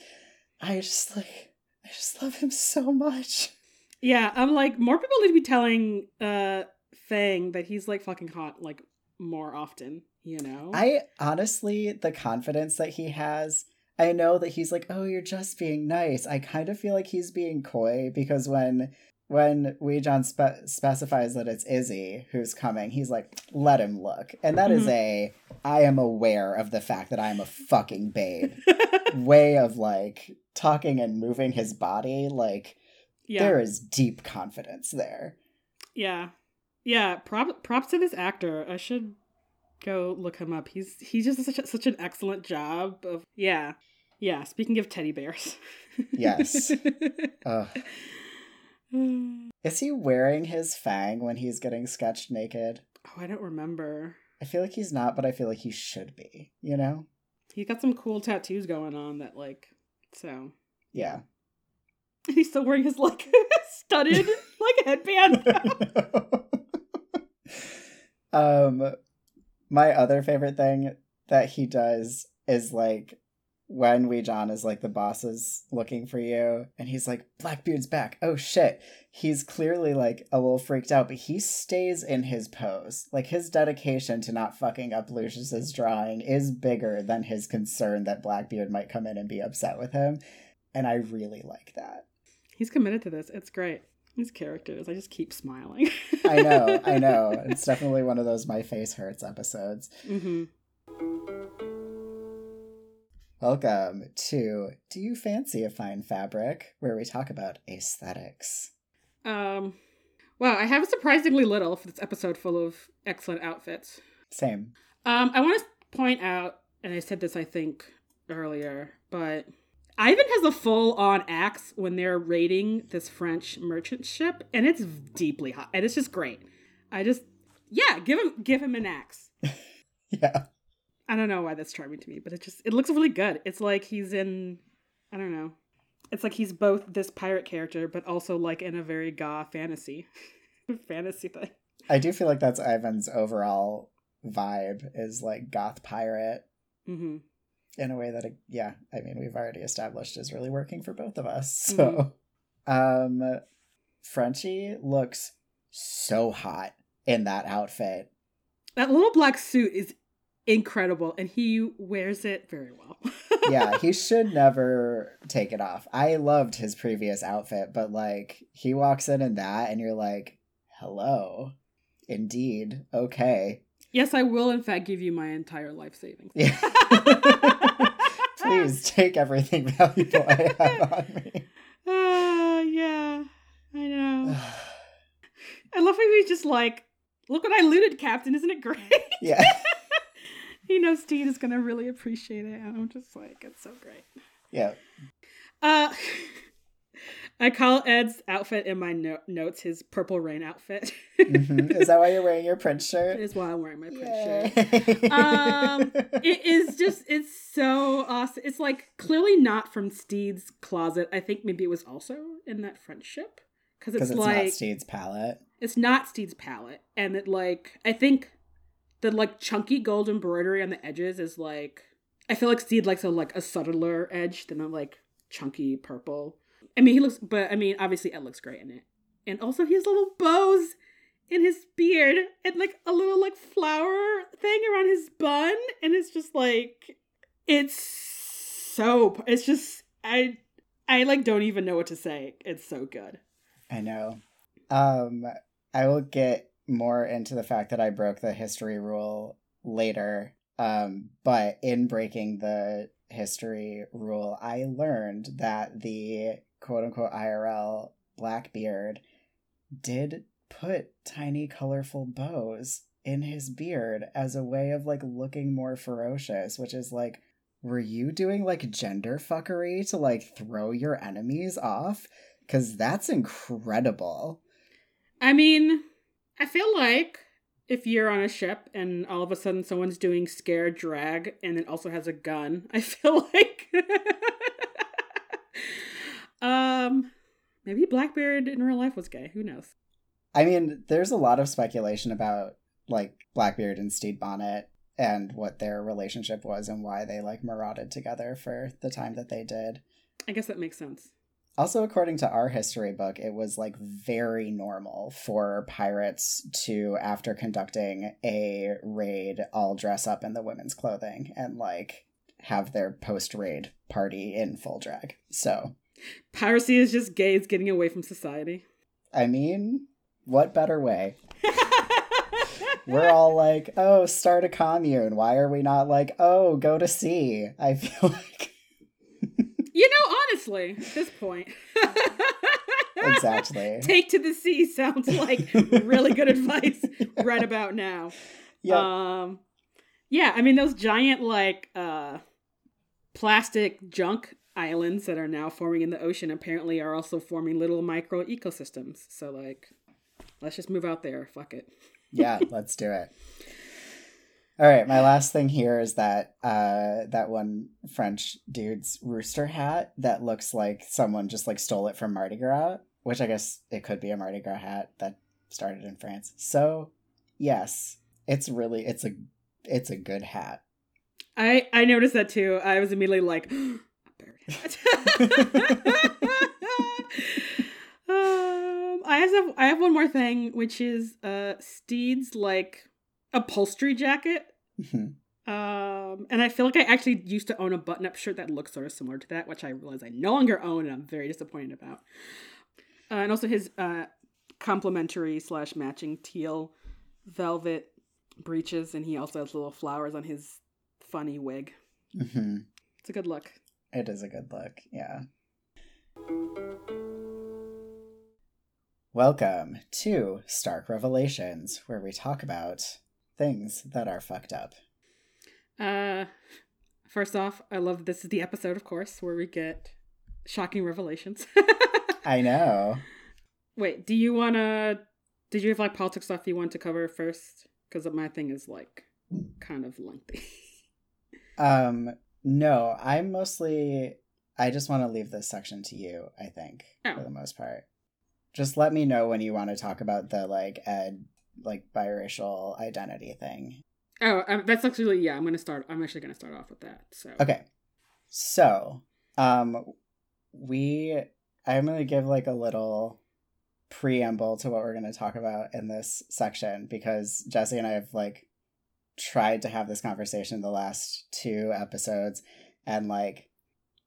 I just like I just love him so much. Yeah, I'm like more people need to be telling uh Fang that he's like fucking hot like more often, you know? I honestly the confidence that he has I know that he's like, "Oh, you're just being nice." I kind of feel like he's being coy because when when Wee John spe- specifies that it's Izzy who's coming, he's like, "Let him look," and that mm-hmm. is a I am aware of the fact that I am a fucking babe way of like talking and moving his body. Like yeah. there is deep confidence there. Yeah, yeah. Prop, props to this actor. I should go look him up. He's he just does such a, such an excellent job of yeah. Yeah, speaking of teddy bears. yes. Uh, is he wearing his fang when he's getting sketched naked? Oh, I don't remember. I feel like he's not, but I feel like he should be, you know? He's got some cool tattoos going on that like so Yeah. He's still wearing his like studded like headband. um My other favorite thing that he does is like when Wee John is like the boss is looking for you and he's like Blackbeard's back. Oh shit. He's clearly like a little freaked out, but he stays in his pose. Like his dedication to not fucking up Lucius's drawing is bigger than his concern that Blackbeard might come in and be upset with him. And I really like that. He's committed to this. It's great. These characters, I just keep smiling. I know, I know. It's definitely one of those my face hurts episodes. Mm-hmm. Welcome to Do You Fancy a Fine Fabric, where we talk about aesthetics. Um, wow, I have surprisingly little for this episode full of excellent outfits. Same. Um, I want to point out, and I said this I think earlier, but Ivan has a full on axe when they're raiding this French merchant ship, and it's deeply hot, and it's just great. I just, yeah, give him give him an axe. yeah. I don't know why that's charming to me, but it just it looks really good. It's like he's in I don't know. It's like he's both this pirate character, but also like in a very ga fantasy fantasy thing. I do feel like that's Ivan's overall vibe is like goth pirate. Mm-hmm. In a way that, yeah, I mean, we've already established is really working for both of us. So, mm-hmm. um, Frenchie looks so hot in that outfit. That little black suit is incredible and he wears it very well. yeah, he should never take it off. I loved his previous outfit, but like he walks in in that and you're like, "Hello." Indeed. Okay. Yes, I will in fact give you my entire life savings. Yeah. Please take everything valuable I have on me. Uh, yeah. I know. I love how he's just like, look what I looted, Captain. Isn't it great? Yeah he knows Stede is gonna really appreciate it, and I'm just like, it's so great. Yeah. Uh, I call Ed's outfit in my no- notes his purple rain outfit. mm-hmm. Is that why you're wearing your print shirt? It is why I'm wearing my Prince shirt. um, it is just it's so awesome. It's like clearly not from Stede's closet. I think maybe it was also in that friendship because it's, it's like not Stede's palette. It's not Stede's palette, and it like I think the like chunky gold embroidery on the edges is like I feel like Stede likes a like a subtler edge than a like chunky purple. I mean, he looks, but I mean, obviously Ed looks great in it, and also he has little bows in his beard and like a little like flower thing around his bun, and it's just like it's so it's just I I like don't even know what to say. It's so good. I know. Um, I will get more into the fact that I broke the history rule later. Um, but in breaking the history rule, I learned that the quote unquote IRL Blackbeard did put tiny colorful bows in his beard as a way of like looking more ferocious, which is like, were you doing like gender fuckery to like throw your enemies off? Because that's incredible. I mean, I feel like if you're on a ship and all of a sudden someone's doing scare drag and then also has a gun, I feel like um maybe Blackbeard in real life was gay. Who knows? I mean, there's a lot of speculation about like Blackbeard and Stede Bonnet and what their relationship was and why they like marauded together for the time that they did. I guess that makes sense. Also, according to our history book, it was like very normal for pirates to, after conducting a raid, all dress up in the women's clothing and like have their post raid party in full drag. So, piracy is just gays getting away from society. I mean, what better way? We're all like, oh, start a commune. Why are we not like, oh, go to sea? I feel like you know, honestly, at this point. exactly. Take to the sea sounds like really good advice right about now. Yeah. Um yeah, I mean those giant like uh plastic junk islands that are now forming in the ocean apparently are also forming little micro ecosystems. So like let's just move out there. Fuck it. yeah, let's do it. All right, my last thing here is that uh that one French dude's rooster hat that looks like someone just like stole it from Mardi Gras, which I guess it could be a Mardi Gras hat that started in France. So, yes, it's really it's a it's a good hat. I I noticed that too. I was immediately like, a bear hat. Um, I have I have one more thing, which is uh Stede's like upholstery jacket. Mhm. Um, and I feel like I actually used to own a button-up shirt that looks sort of similar to that, which I realize I no longer own, and I'm very disappointed about. Uh, and also his uh, complementary slash matching teal velvet breeches, and he also has little flowers on his funny wig. Mhm. It's a good look. It is a good look, yeah. Welcome to Stark Revelations, where we talk about things that are fucked up. Uh, first off, I love this is the episode, of course, where we get shocking revelations. I know. Wait, do you wanna? Did you have like politics stuff you want to cover first? Because my thing is like kind of lengthy. Um, no, I'm mostly. I just want to leave this section to you. I think Oh. for the most part. Just let me know when you want to talk about the like ed like biracial identity thing. oh, um, that's actually yeah. I'm gonna start. I'm actually gonna start off with that. So Okay. So, um we I'm going to give like a little preamble to what we're going to talk about in this section because Jesse and I have like tried to have this conversation the last two episodes and like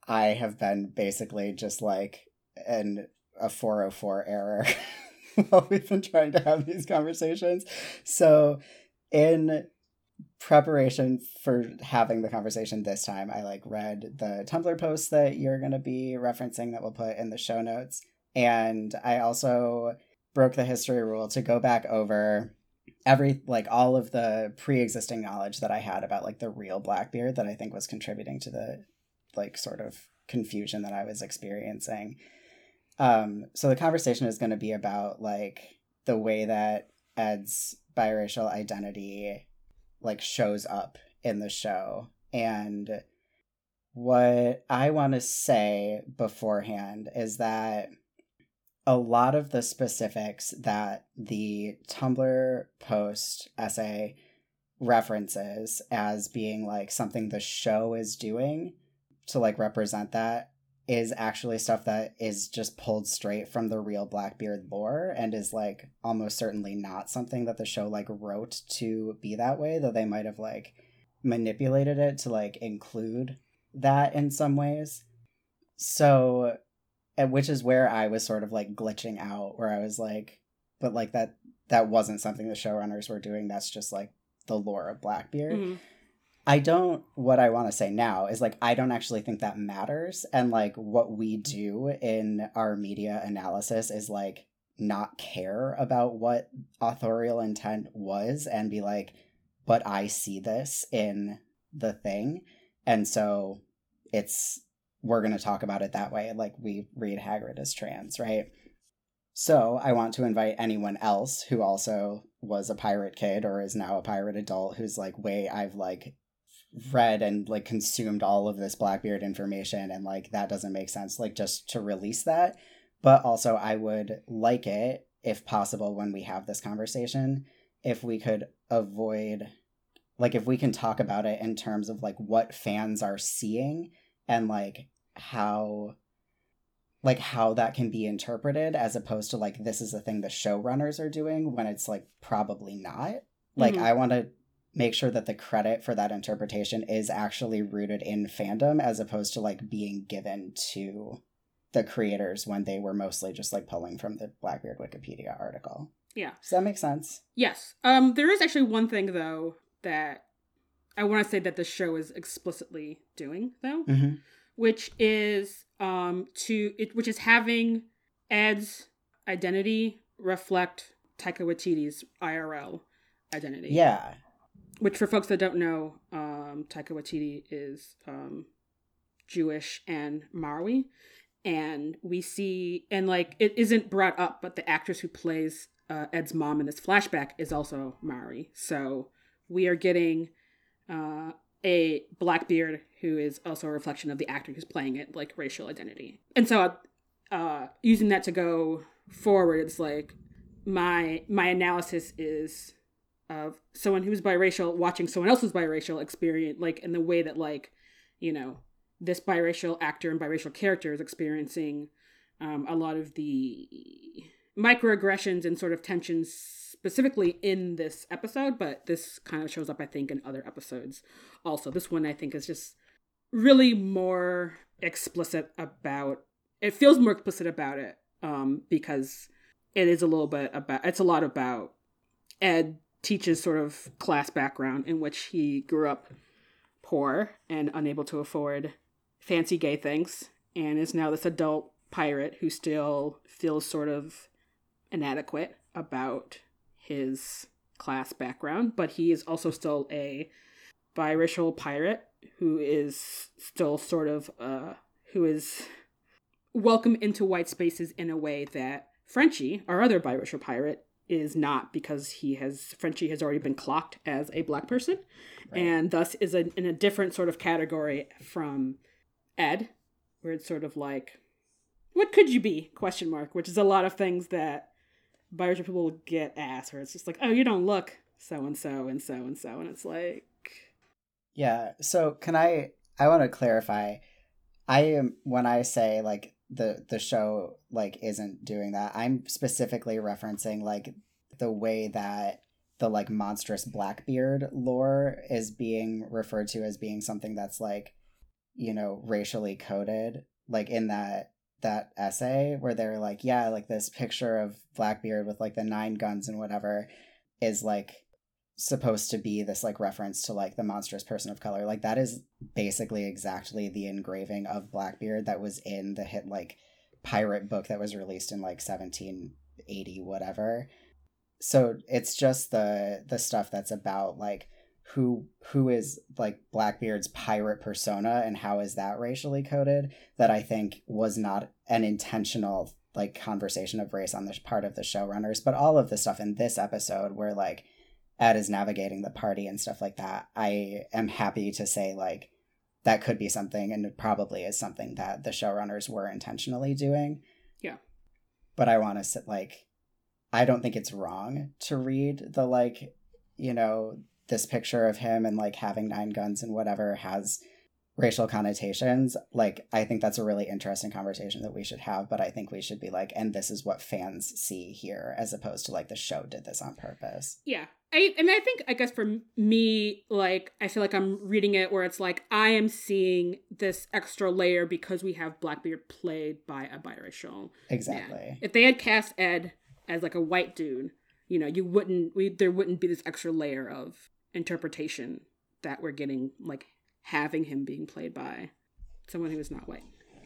I have been basically just like in a 404 error while we've been trying to have these conversations. So, in preparation for having the conversation this time, I like read the Tumblr post that you're going to be referencing that we'll put in the show notes. And I also broke the history rule to go back over every like all of the pre-existing knowledge that I had about like the real Blackbeard that I think was contributing to the like sort of confusion that I was experiencing. Um so the conversation is going to be about like the way that Ed's biracial identity like shows up in the show and what I want to say beforehand is that a lot of the specifics that the Tumblr post essay references as being like something the show is doing to like represent that is actually stuff that is just pulled straight from the real Blackbeard lore and is like almost certainly not something that the show like wrote to be that way, though they might have like manipulated it to like include that in some ways. So, and which is where I was sort of like glitching out, where I was like, but like that that wasn't something the showrunners were doing. That's just like the lore of Blackbeard. Mhm. I don't what I want to say now is like I don't actually think that matters and like what we do in our media analysis is like not care about what authorial intent was and be like but I see this in the thing and so it's we're going to talk about it that way like we read Hagrid as trans, right? So, I want to invite anyone else who also was a pirate kid or is now a pirate adult who's like way I've like read and like consumed all of this blackbeard information and like that doesn't make sense like just to release that but also i would like it if possible when we have this conversation if we could avoid like if we can talk about it in terms of like what fans are seeing and like how like how that can be interpreted as opposed to like this is a thing the showrunners are doing when it's like probably not like Mhm. i want to make sure that the credit for that interpretation is actually rooted in fandom as opposed to like being given to the creators when they were mostly just like pulling from the Blackbeard Wikipedia article. Yeah. Does that make sense? Yes. Um. There is actually one thing though that I want to say that the show is explicitly doing though, Mm-hmm. Which is um to it, which is having Ed's identity reflect Taika Waititi's IRL identity. Yeah. Which, for folks that don't know, um, Taika Waititi is um, Jewish and Maori, and we see, and like it isn't brought up, but the actress who plays uh, Ed's mom in this flashback is also Maori. So we are getting uh, a Blackbeard who is also a reflection of the actor who's playing it, like racial identity. And so, uh, using that to go forward, it's like my my analysis is of someone who's biracial watching someone else's biracial experience, like in the way that like, you know, this biracial actor and biracial character is experiencing um, a lot of the microaggressions and sort of tensions specifically in this episode, but this kind of shows up, I think, in other episodes also. This one, I think, is just really more explicit about it feels more explicit about it um, because it is a little bit about it's a lot about Ed Teach's sort of class background in which he grew up poor and unable to afford fancy gay things and is now this adult pirate who still feels sort of inadequate about his class background, but he is also still a biracial pirate who is still sort of uh who is welcome into white spaces in a way that Frenchie, our other biracial pirate, is not because he has Frenchie has already been clocked as a black person, right. and thus is a, in a different sort of category from Ed, where it's sort of like, what could you be? Question mark, which is a lot of things that biracial people get asked, where it's just like, oh, you don't look so and so and so and so, and it's like, yeah. So can I? I want to clarify. I am when I say like the the show like isn't doing that. I'm specifically referencing like the way that the like monstrous blackbeard lore is being referred to as being something that's like you know racially coded like in that that essay where they're like yeah like this picture of blackbeard with like the nine guns and whatever is like supposed to be this like reference to like the monstrous person of color. Like that is basically exactly the engraving of blackbeard that was in the hit like pirate book that was released in like 1780 whatever. So it's just the the stuff that's about like who who is like blackbeard's pirate persona and how is that racially coded that i think was not an intentional like conversation of race on the part of the showrunners but all of the stuff in this episode where like Ed is navigating the party and stuff like that, I am happy to say like that could be something and it probably is something that the showrunners were intentionally doing. Yeah. But I want to sit like I don't think it's wrong to read the like, you know, this picture of him and like having nine guns and whatever has racial connotations like i think that's a really interesting conversation that we should have but i think we should be like and this is what fans see here as opposed to like the show did this on purpose. Yeah. I i mean i think i guess for me like i feel like i'm reading it where it's like i am seeing this extra layer because we have blackbeard played by a biracial exactly. Man. if they had cast ed as like a white dude you know you wouldn't we there wouldn't be this extra layer of interpretation that we're getting like having him being played by someone who is not white.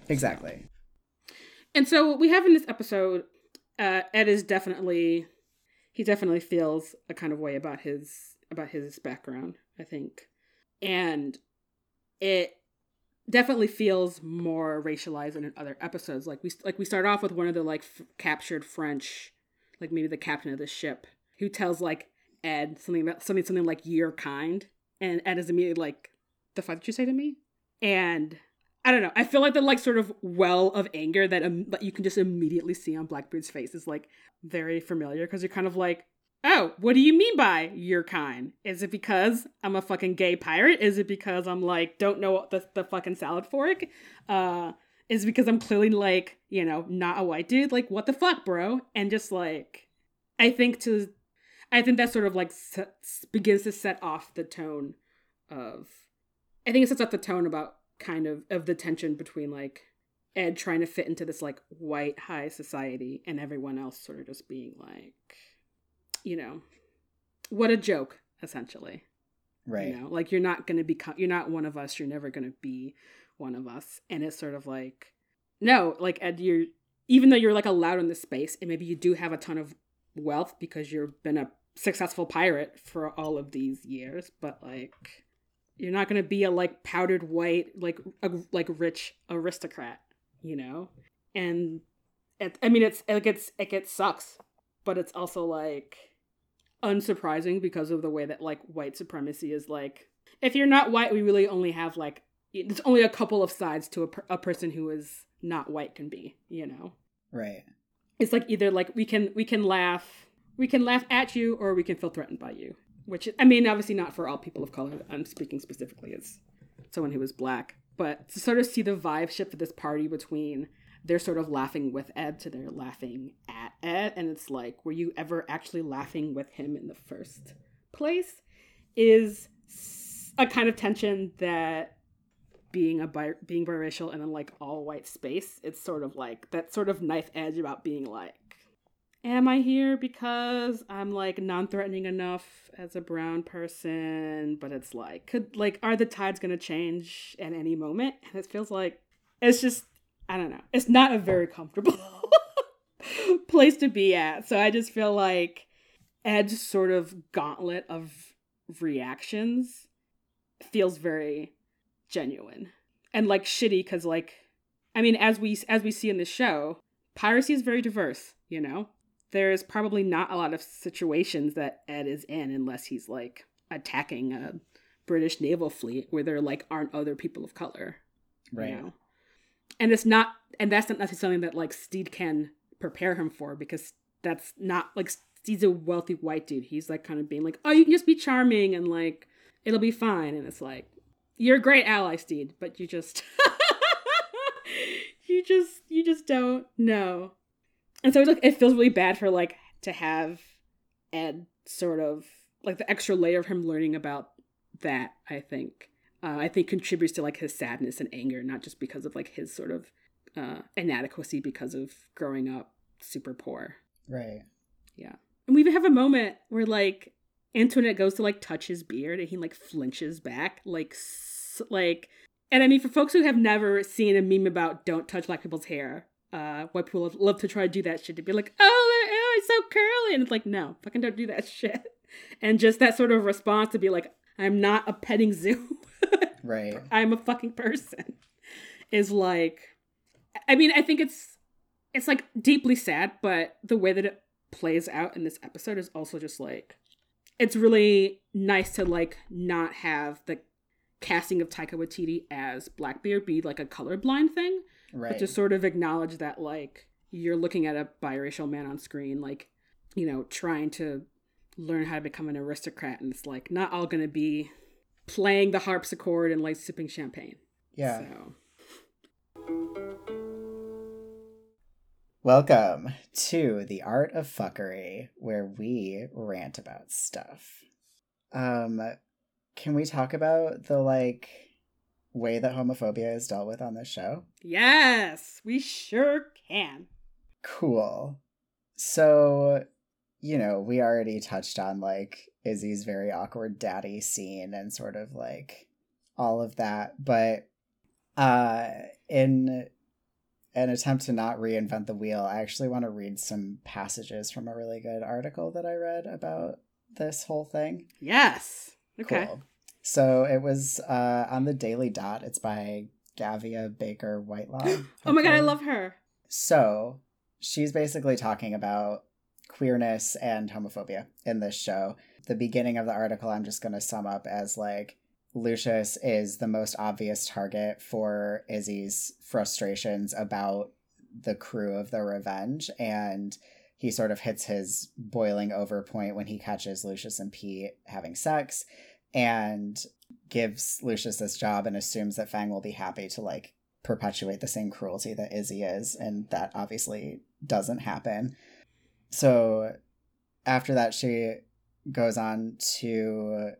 Exactly. And so what we have in this episode, uh, Ed is definitely he definitely feels a kind of way about his about his background, I think. And it definitely feels more racialized than in other episodes. Like we like we start off with one of the like f- captured French, like maybe the captain of the ship, who tells like Ed something about something something like "you're kind," and Ed is immediately like, the fuck did you say to me? And I don't know. I feel like the like sort of well of anger that um, that you can just immediately see on Blackbeard's face is like very familiar because you're kind of like, oh, what do you mean by you're kind? Is it because I'm a fucking gay pirate? Is it because I'm like don't know the the fucking salad fork? Uh, is because I'm clearly like you know not a white dude? Like what the fuck, bro? And just like, I think to, I think that sort of like begins to set off the tone of I think it sets up the tone about kind of of the tension between like Ed trying to fit into this like white high society and everyone else sort of just being like, you know, what a joke, essentially. Right. You know, like you're not gonna become you're not one of us, you're never gonna be one of us. And it's sort of like no, like Ed, you're even though you're like allowed in this space and maybe you do have a ton of wealth because you've been a successful pirate for all of these years, but like you're not going to be a like powdered white like a, like rich aristocrat, you know? And it, I mean it's it gets it gets sucks, but it's also like unsurprising because of the way that like white supremacy is like if you're not white, we really only have like it's only a couple of sides to a, per- a person who is not white can be, you know. Right. It's like either like we can we can laugh we can laugh at you or we can feel threatened by you which I mean, obviously not for all people of color. I'm speaking specifically as someone who is black, but to sort of see the vibe shift of this party between they're sort of laughing with Ed to they're laughing at Ed, and it's like, were you ever actually laughing with him in the first place? Is a kind of tension that being a bi- being biracial in a like all white space, it's sort of like that sort of knife edge about being like am I here because I'm like non-threatening enough as a brown person? But it's like, could like, are the tides gonna change at any moment? And it feels like it's just, I don't know. It's not a very comfortable place to be at. So I just feel like Ed's sort of gauntlet of reactions feels very genuine and like shitty because like I mean, as we as we see in the show, piracy is very diverse. You know, there's probably not a lot of situations that Ed is in unless he's like attacking a British naval fleet where there like aren't other people of color. Right. You know? And it's not and that's not necessarily something that like Stede can prepare him for because that's not like Stede's a wealthy white dude. He's like kind of being like, Oh, you can just be charming and like it'll be fine. And it's like, You're a great ally, Stede, but you just you just you just don't know and so it, it feels really bad for like to have Ed sort of like the extra layer of him learning about that. I think uh, I think contributes to like his sadness and anger, not just because of like his sort of uh, inadequacy because of growing up super poor. Right. Yeah. And we even have a moment where like Antoinette goes to like touch his beard and he like flinches back, like like. And I mean, for folks who have never seen a meme about don't touch black people's hair, uh, white people love, love to try to do that shit. To be like, oh, oh, it's so curly, and it's like, no, fucking don't do that shit. And just that sort of response to be like, I'm not a petting zoo, right? I'm a fucking person, is like, I mean, I think it's it's like deeply sad, but the way that it plays out in this episode is also just like, it's really nice to like not have the casting of Taika Waititi as Blackbeard be like a colorblind thing right. but to sort of acknowledge that like you're looking at a biracial man on screen like you know trying to learn how to become an aristocrat and it's like not all gonna be playing the harpsichord and like sipping champagne yeah so. Welcome to the art of fuckery, where we rant about stuff. Um, can we talk about the like way that homophobia is dealt with on this show? Yes, we sure can. Cool. So, you know, we already touched on like Izzy's very awkward daddy scene and sort of like all of that, but uh in an attempt to not reinvent the wheel, I actually want to read some passages from a really good article that I read about this whole thing. Yes. Okay. Cool. So it was uh, on the Daily Dot. It's by Gavia Baker Whitelaw. oh my god, I love her. So she's basically talking about queerness and homophobia in this show. The beginning of the article, I'm just going to sum up as like Lucius is the most obvious target for Izzy's frustrations about the crew of the Revenge. And he sort of hits his boiling over point when he catches Lucius and Pete having sex and gives Lucius this job and assumes that Fang will be happy to like perpetuate the same cruelty that Izzy is, and that obviously doesn't happen. So after that, she goes on to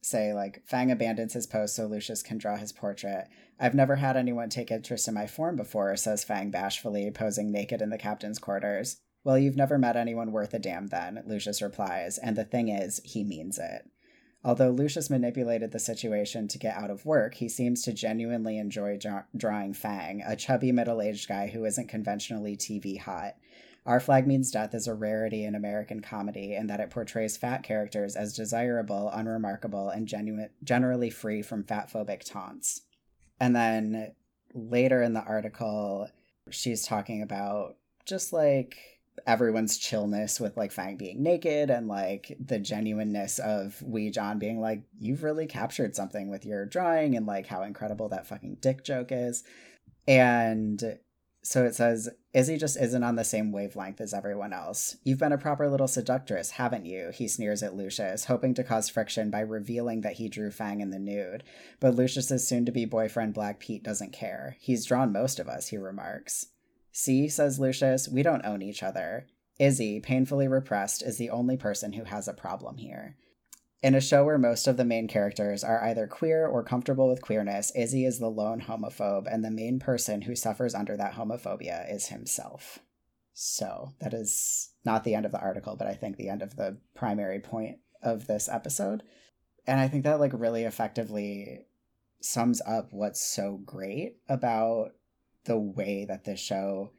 say like Fang abandons his post so Lucius can draw his portrait. I've never had anyone take interest in my form before, says Fang bashfully, posing naked in the captain's quarters. Well, you've never met anyone worth a damn then, Lucius replies, and the thing is, he means it. Although Lucius manipulated the situation to get out of work, he seems to genuinely enjoy draw- drawing Fang, a chubby middle aged guy who isn't conventionally TV hot. Our Flag Means Death is a rarity in American comedy in that it portrays fat characters as desirable, unremarkable, and genu- generally free from fatphobic taunts. And then later in the article, she's talking about just like everyone's chillness with like Fang being naked and like the genuineness of Wee John being like, you've really captured something with your drawing and like how incredible that fucking dick joke is. And so it says, Izzy just isn't on the same wavelength as everyone else. You've been a proper little seductress, haven't you? He sneers at Lucius, hoping to cause friction by revealing that he drew Fang in the nude. But Lucius's soon to be boyfriend Black Pete doesn't care. He's drawn most of us, he remarks. See, says Lucius, we don't own each other. Izzy, painfully repressed, is the only person who has a problem here. In a show where most of the main characters are either queer or comfortable with queerness, Izzy is the lone homophobe, and the main person who suffers under that homophobia is himself. So, that is not the end of the article, but I think the end of the primary point of this episode. And I think that, like, really effectively sums up what's so great about the way that this show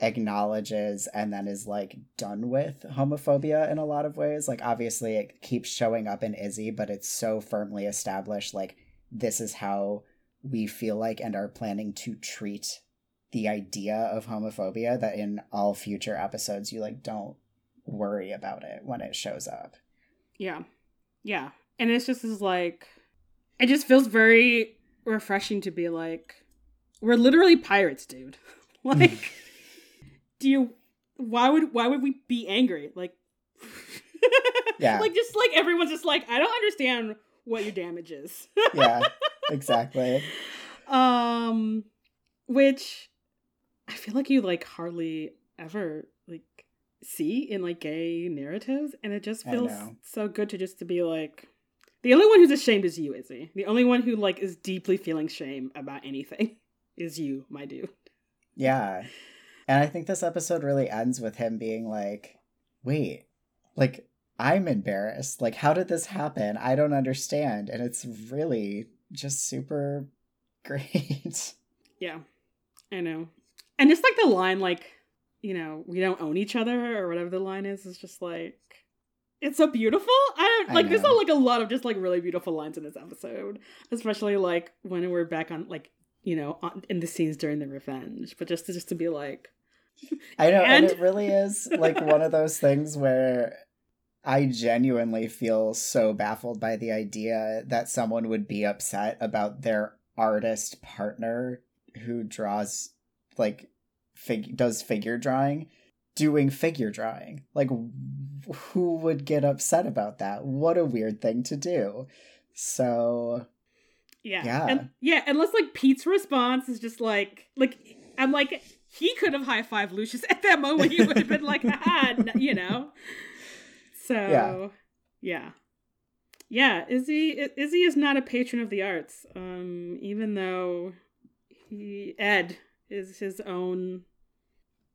acknowledges and then is like done with homophobia in a lot of ways. Like obviously it keeps showing up in Izzy, but it's so firmly established like this is how we feel like and are planning to treat the idea of homophobia that in all future episodes you like don't worry about it when it shows up. Yeah. Yeah. And it's just is like it just feels very refreshing to be like we're literally pirates, dude. like do you why would why would we be angry? Like yeah. like just like everyone's just like i don't understand what your damage is. Yeah exactly. Um which i feel like you like hardly ever like see in like gay narratives and it just feels so good to just to be like the only one who's ashamed is you izzy. The only one who like is deeply feeling shame about anything is you my dude yeah and I think this episode really ends with him being like, wait, like, I'm embarrassed. Like, how did this happen? I don't understand. And it's really just super great. Yeah, I know. And it's like the line, like, you know, we don't own each other or whatever the line is, is just like, it's so beautiful. I don't like. I there's like a lot of just like really beautiful lines in this episode, especially like when we're back on like you know on, in the scenes during the revenge. But just to, just to be like, I know, and... and it really is like one of those things where I genuinely feel so baffled by the idea that someone would be upset about their artist partner who draws like fig- does figure drawing doing figure drawing. Like who would get upset about that? What a weird thing to do. So yeah. Yeah. And, yeah, unless like Pete's response is just like like I'm like he could have high five Lucius at that moment. He would have been like, ah, you know. So yeah. yeah. Yeah, Izzy Izzy is not a patron of the arts. Um, even though he Ed is his own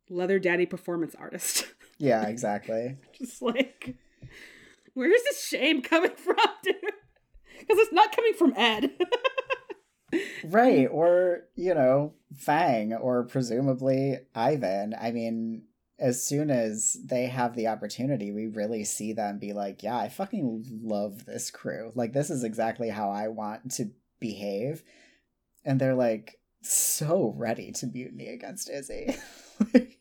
leather daddy performance artist. Yeah, exactly. Just like where's this shame coming from, dude? Because it's not coming from Ed. Right or you know fang or presumably ivan. I mean as soon as they have the opportunity we really see them be like yeah i fucking love this crew. Like this is exactly how i want to behave. And they're like so ready to mutiny against izzy.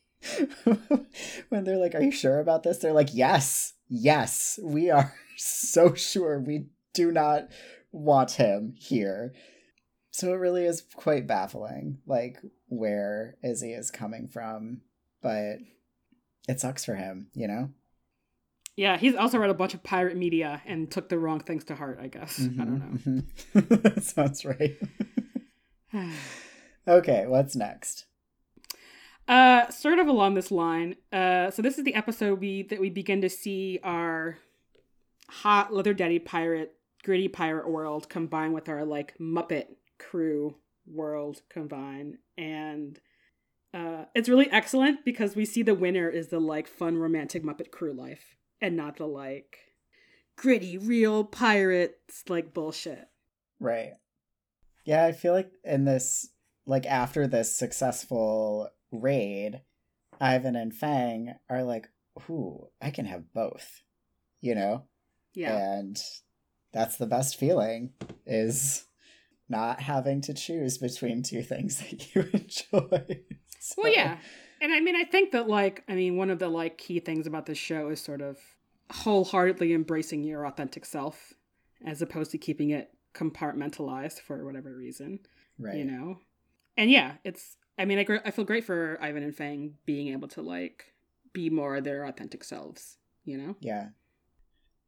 When they're like are you sure about this? They're like yes yes we are so sure we do not want him here so it really is quite baffling, like where Izzy is coming from, but it sucks for him, you know? Yeah, he's also read a bunch of pirate media and took the wrong things to heart, I guess. Mm-hmm, I don't know. Mm-hmm. Sounds right. okay, what's next? Uh, sort of along this line. Uh, so this is the episode we that we begin to see our hot leather daddy pirate, gritty pirate world combined with our like Muppet crew world combine and uh, it's really excellent because we see the winner is the like fun romantic muppet crew life and not the like gritty real pirates like bullshit. Right. Yeah i feel like in this like after this successful raid ivan and fang are like ooh i can have both you know? Yeah. And that's the best feeling is not having to choose between two things that you enjoy. So. Well, yeah. And I mean, I think that, like, I mean, one of the, like, key things about this show is sort of wholeheartedly embracing your authentic self as opposed to keeping it compartmentalized for whatever reason. Right. You know? And yeah, it's I mean, I, gr- I feel great for Ivan and Fang being able to like be more their authentic selves, you know? Yeah.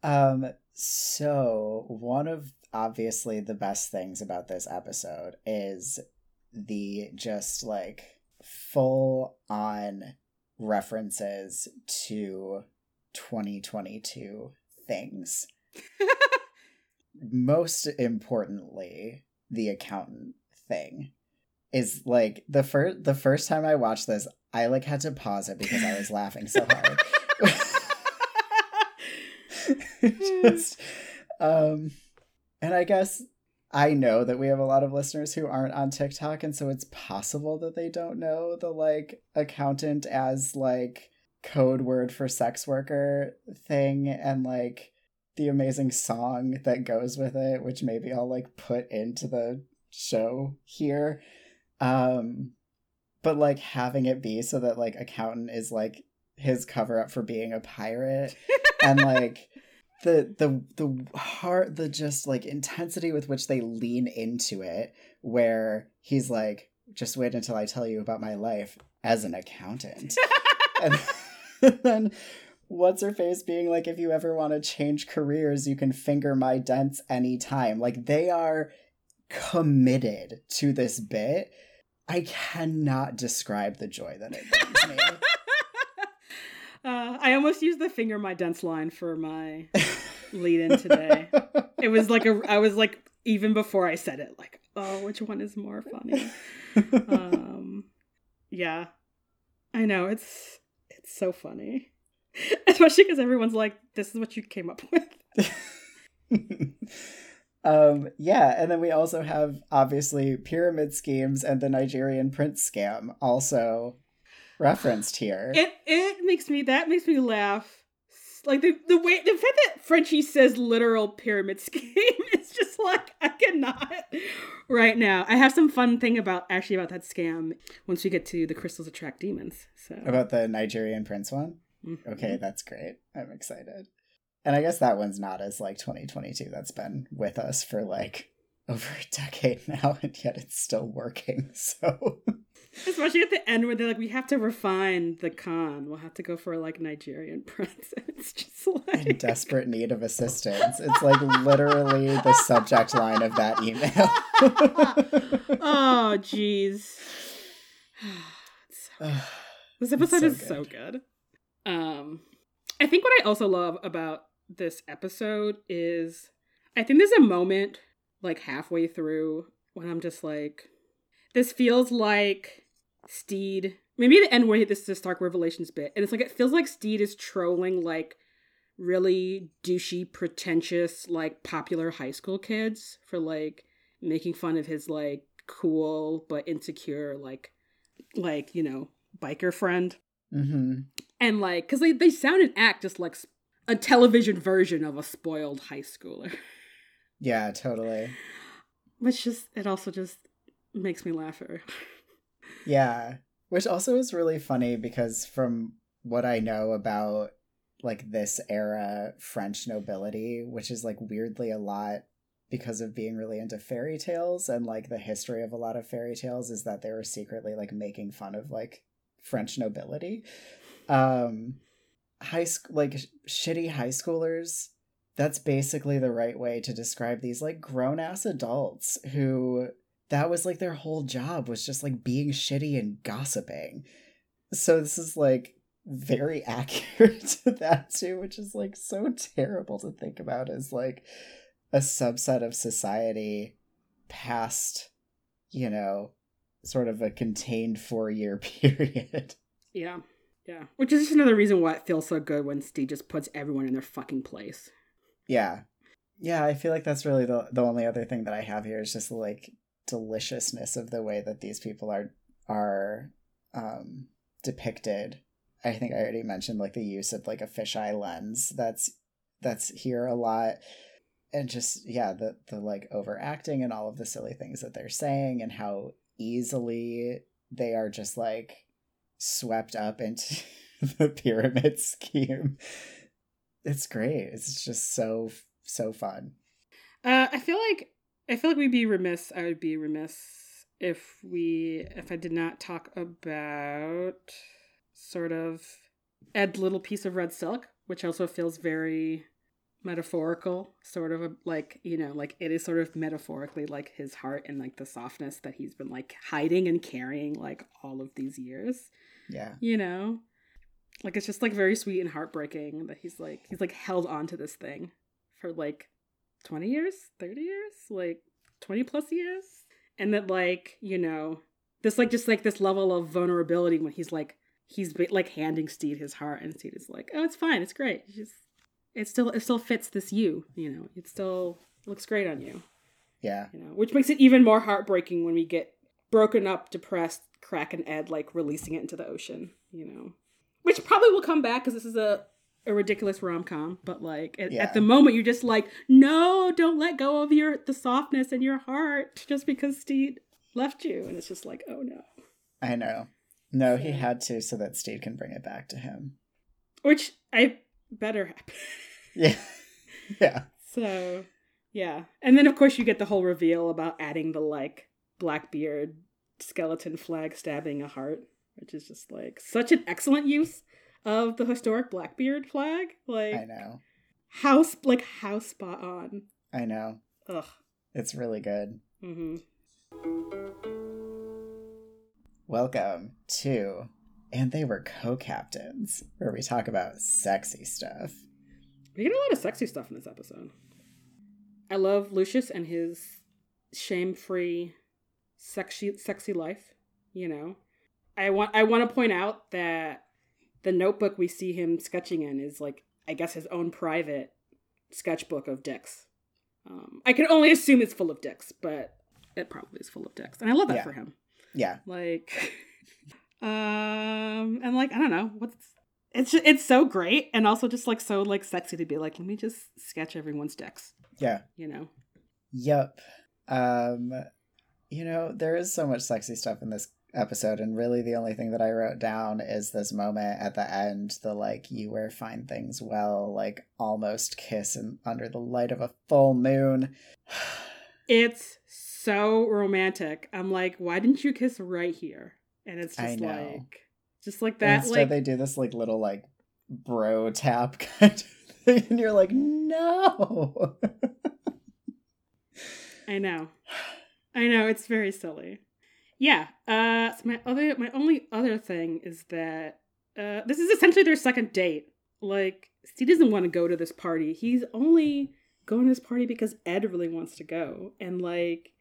Um, so one of obviously the best things about this episode is the just like full on references to 2022 things. Most importantly, the accountant thing is like the first the first time I watched this, I like had to pause it because I was laughing so hard. Just um and I guess I know that we have a lot of listeners who aren't on TikTok, and so it's possible that they don't know the like accountant as like code word for sex worker thing and like the amazing song that goes with it, which maybe I'll like put into the show here. Um but like having it be so that like accountant is like his cover up for being a pirate and like the the the heart the just like intensity with which they lean into it where he's like just wait until i tell you about my life as an accountant. And then what's her face being like if you ever want to change careers you can finger my dents anytime. Like they are committed to this bit. I cannot describe the joy that it brings me Uh, I almost used the finger my dense line for my lead in today. it was like a I was like even before I said it, like, oh, which one is more funny? um yeah. I know, it's it's so funny. Especially because everyone's like, this is what you came up with. um yeah and then we also have obviously pyramid schemes and the nigerian prince scam also referenced here It it makes me that makes me laugh. Like the the way the fact that Frenchie says literal pyramid scheme is just like I cannot right now. I have some fun thing about actually about that scam once we get to the crystals attract demons. So about the nigerian prince one Mhm. okay that's great i'm excited and i guess that one's not as like 2022 that's been with us for like over a decade now and yet it's still working so Especially at the end where they're like, we have to refine the con. We'll have to go for like Nigerian prince. It's just like in desperate need of assistance it's like literally the subject line of that email oh jeez. So This episode so is so good. Um, I think what I also love about this episode is I think there's a moment like halfway through when I'm just like, this feels like Stede. Maybe the end where this is a Stark Revelations bit, and it's like it feels like Stede is trolling like really douchey, pretentious, like popular high school kids for like making fun of his like cool but insecure like like you know biker friend. Hmm and like because they, they sound and act just like a television version of a spoiled high schooler yeah totally which just it also just makes me laugh Yeah, which also is really funny because from what I know about like this era French nobility, which is like weirdly a lot because of being really into fairy tales and like the history of a lot of fairy tales is that they were secretly like making fun of like French nobility. Um high school like sh- shitty high schoolers that's basically the right way to describe these like grown ass adults who that was like their whole job was just like being shitty and gossiping. So this is like very accurate to that too, which is like so terrible to think about as like a subset of society past, you know, sort of a contained four year period. yeah yeah which is just another reason why it feels so good when stede just puts everyone in their fucking place Yeah. Yeah, I feel like that's really the the only other thing that I have here is just like deliciousness of the way that these people are are um depicted. I think I already mentioned like the use of like a fisheye lens that's that's here a lot. And just yeah, the the like overacting and all of the silly things that they're saying and how easily they are just like swept up into the pyramid scheme. It's great. It's just so so fun. uh i feel like i feel like we'd be remiss i would be remiss if we if I did not talk about sort of Ed little piece of red silk, which also feels very metaphorical, sort of a, like, you know, like it is sort of metaphorically like his heart and like the softness that he's been like hiding and carrying like all of these years. Yeah. You know? Like it's just like very sweet and heartbreaking that he's like he's like held on to this thing for like 20 years, 30 years, like 20 plus years. And that like, you know, this like just like this level of vulnerability when he's like he's like handing Stede his heart and Stede is like, "Oh, it's fine. It's great. It's just it still it still fits this you, you know. It still looks great on you." Yeah. You know, which makes it even more heartbreaking when we get broken up, depressed, Crack and Ed like releasing it into the ocean, you know. Which probably will come back because this is a a ridiculous rom com, but like at, Yeah. at the moment you're just like, no, don't let go of your the softness in your heart just because Stede left you, and it's just like, oh no. I know. No, he had to so that Stede can bring it back to him. Which I better happen. Yeah. yeah. so yeah, and then of course you get the whole reveal about adding the like Blackbeard skeleton flag stabbing a heart, which is just like such an excellent use of the historic Blackbeard flag. Like I know. how like how spot on. I know. Ugh. It's really good. Mm-hmm. Welcome to And They Were Co-Captains, where we talk about sexy stuff. We get a lot of sexy stuff in this episode. I love Lucius and his shame-free, sexy, sexy life. You know, I want I want to point out that the notebook we see him sketching in is like I guess his own private sketchbook of dicks. Um, I can only assume it's full of dicks, but it probably is full of dicks, and I love that Yeah. for him. Yeah. Like, um, and like I don't know what's it's ju- it's so great and also just like so like sexy to be like let me just sketch everyone's dicks, Yeah. you know. Yep. Um you know, there is so much sexy stuff in this episode and really the only thing that I wrote down is this moment at the end, the like you wear fine things well, like almost kiss and under the light of a full moon. It's so romantic. I'm like, why didn't you kiss right here? And it's just like, just like And that. Instead Like, they do this like little like bro tap kind of thing and you're like, no. I know, I know. It's very silly. Yeah. Uh, so my other, my only other thing is that uh, this is essentially their second date. Like, Stede doesn't want to go to this party. He's only going to this party because Ed really wants to go, and like,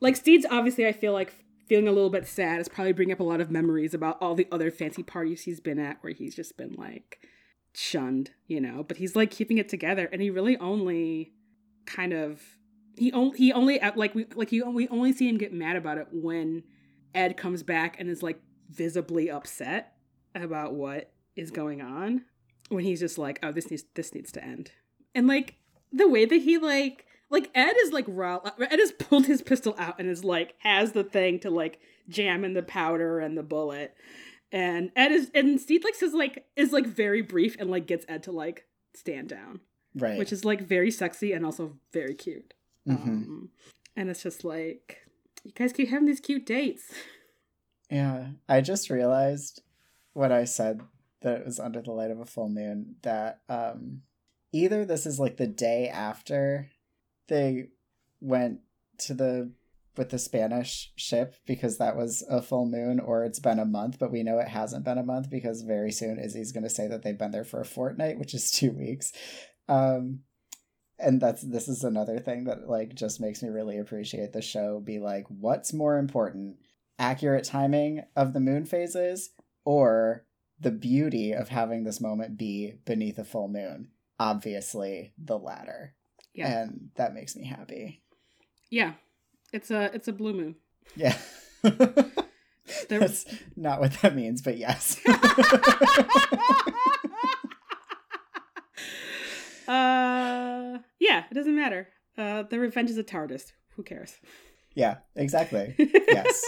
like Stede's obviously, I feel like feeling a little bit sad is probably bringing up a lot of memories about all the other fancy parties he's been at where he's just been like shunned, you know. But he's like keeping it together, and he really only kind of he only he only like we like you we only see him get mad about it when Ed comes back and is like visibly upset about what is going on when he's just like oh this needs this needs to end and like the way that he like like Ed is like raw Ed has pulled his pistol out and is like has the thing to like jam in the powder and the bullet and Ed is and Stede like says like is like very brief and like gets Ed to like stand down right. which is like very sexy and also very cute Mhm. um, and it's just like you guys keep having these cute dates Yeah, I just realized when I said that it was under the light of a full moon that um either this is like the day after they went to the with the Spanish ship because that was a full moon or it's been a month, but we know it hasn't been a month because very soon Izzy's going to say that they've been there for a fortnight, which is 2 weeks. Um and that's this is another thing that like just makes me really appreciate the show be like what's more important accurate timing of the moon phases or the beauty of having this moment be beneath a full moon? Obviously the latter. Yeah. And that makes me happy. Yeah. It's a it's a blue moon. Yeah. There- that's not what that means but yes. Uh yeah it doesn't matter. Uh the revenge is a tardis. Who cares? Yeah exactly. Yes.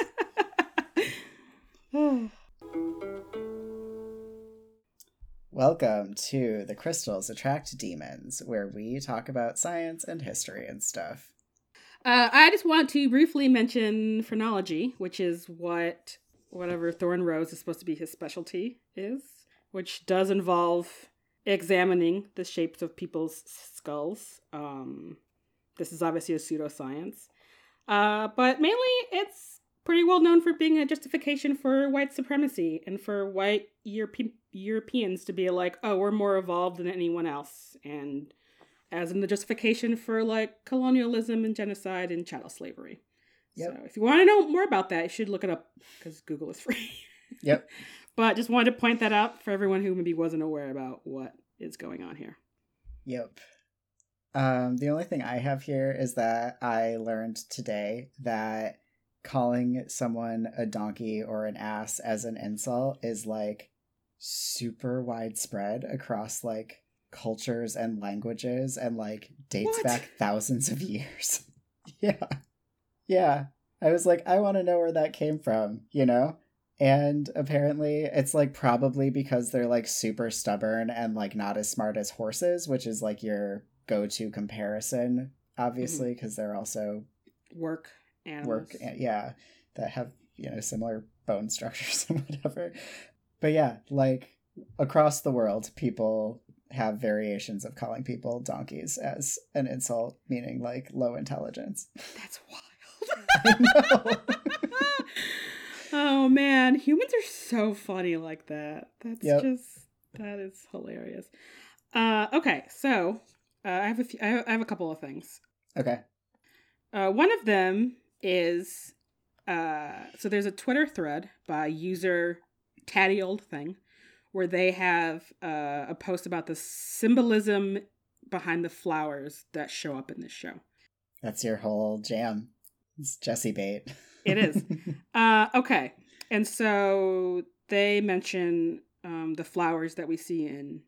Welcome to the crystals attract demons where we talk about science and history and stuff. Uh, I just want to briefly mention phrenology, which is what whatever Thorn Rose is supposed to be his specialty is, which does involve examining the shapes of people's skulls. Um, this is obviously a pseudoscience, uh, but mainly it's pretty well known for being a justification for white supremacy and for white Europe- Europeans to be like, oh, we're more evolved than anyone else, and as in the justification for like colonialism and genocide and chattel slavery. Yep. So if you want to know more about that, you should look it up because Google is free. yep. But just wanted to point that out for everyone who maybe wasn't aware about what is going on here. Yep. Um, the only thing I have here is that I learned today that calling someone a donkey or an ass as an insult is like super widespread across like cultures and languages and like dates what? back thousands of years. yeah. Yeah. I was like, I want to know where that came from, you know? And apparently it's like probably because they're like super stubborn and like not as smart as horses, which is like your go to comparison, obviously, because mm-hmm. they're also work animals. Work, yeah, that have, you know, similar bone structures and whatever. But yeah, like across the world, people have variations of calling people donkeys as an insult, meaning like low intelligence. That's wild. oh man, humans are so funny like that. That's yep. just that is hilarious. Uh, okay, so uh, I have a few, I have a couple of things. Okay. Uh, one of them is uh, so there's a Twitter thread by user Tatty Old Thing where they have uh, a post about the symbolism behind the flowers that show up in this show. That's your whole jam. It's Jesse bait. it is. Uh, okay. And so they mention um, the flowers that we see in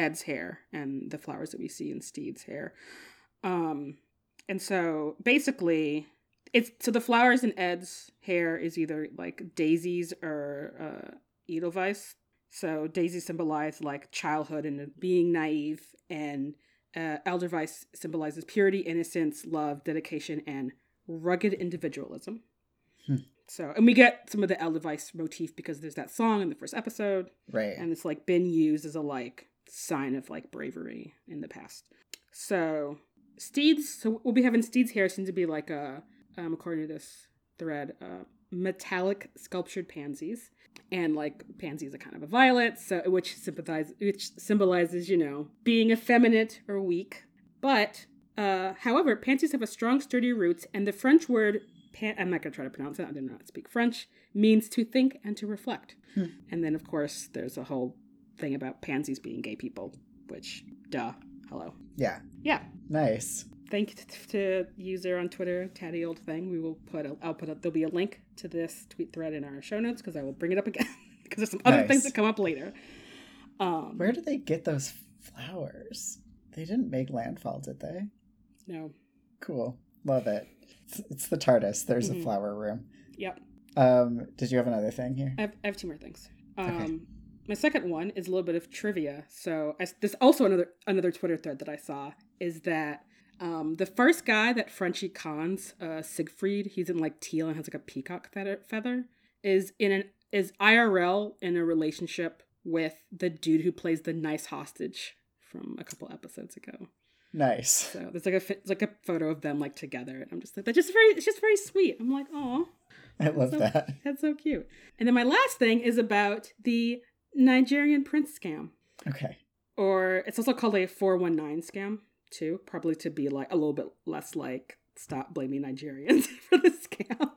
Ed's hair and the flowers that we see in Stede's hair. Um, and so basically, it's so the flowers in Ed's hair is either like daisies or uh, Edelweiss so Daisy symbolizes like childhood and being naive, and uh, Edelweiss symbolizes purity, innocence, love, dedication, and rugged individualism. Hmm. So, and we get some of the Edelweiss motif because there's that song in the first episode, right? And it's like been used as a like sign of like bravery in the past. So Steeds, so we'll be having Steeds hair seems to be like a, um, according to this thread, uh, metallic sculptured pansies and like pansies are kind of a violet so which sympathize which symbolizes you know being effeminate or weak but uh however pansies have a strong sturdy roots and the french word pan- i'm not going to try to pronounce it i do not speak french means to think and to reflect hmm. and then of course there's a whole thing about pansies being gay people which duh hello yeah yeah nice thank you to user on Twitter, Tatty Old Thing. We will put, a, I'll put, a, there'll be a link to this tweet thread in our show notes because I will bring it up again because there's some other nice. things that come up later. Um, Where did they get those flowers? They didn't make landfall, did they? No. Cool. Love it. It's, it's the TARDIS. There's mm-hmm. a flower room. Yep. Um, did you have another thing here? I have, I have two more things. Um, okay. My second one is a little bit of trivia. So I, this also another another Twitter thread that I saw is that um, the first guy that Frenchie cons, uh, Siegfried, he's in like teal and has like a peacock feather, feather, is in an is IRL in a relationship with the dude who plays the nice hostage from a couple episodes ago. Nice. So there's like a like a photo of them like together, and I'm just like, that's just very, it's just very sweet. I'm like, oh, I love so, that. That's so cute. And then my last thing is about the Nigerian prince scam. Okay. Or it's also called a 419 scam too, probably to be like a little bit less like stop blaming Nigerians for the scam.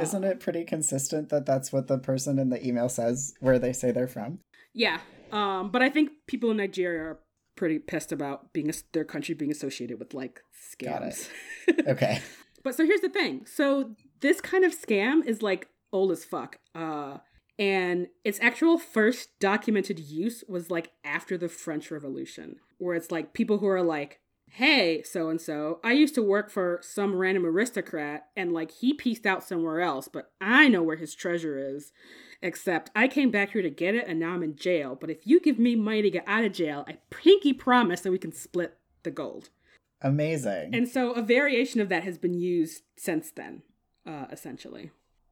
Isn't it pretty consistent that that's what the person in the email says where they say they're from? Yeah, um, but I think people in Nigeria are pretty pissed about being a, their country being associated with like scams. okay. but so here's the thing. So this kind of scam is like old as fuck. Uh, and its actual first documented use was like after the French Revolution, where it's like people who are like, hey, so and so, I used to work for some random aristocrat and like he pieced out somewhere else, but I know where his treasure is. Except I came back here to get it and now I'm in jail. But if you give me money to get out of jail, I pinky promise that we can split the gold. Amazing. And so a variation of that has been used since then, uh, essentially.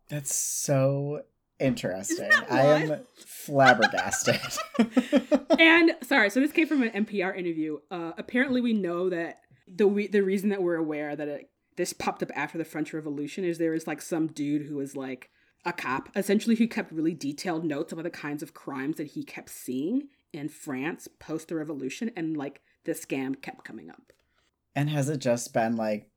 That's so interesting. I am flabbergasted. and sorry, so this came from an NPR interview. Uh, apparently, we know that the we, the reason that we're aware that it, this popped up after the French Revolution is there was like some dude who was like a cop, essentially, who kept really detailed notes about the kinds of crimes that he kept seeing in France post the revolution, and like the scam kept coming up. and has it just been like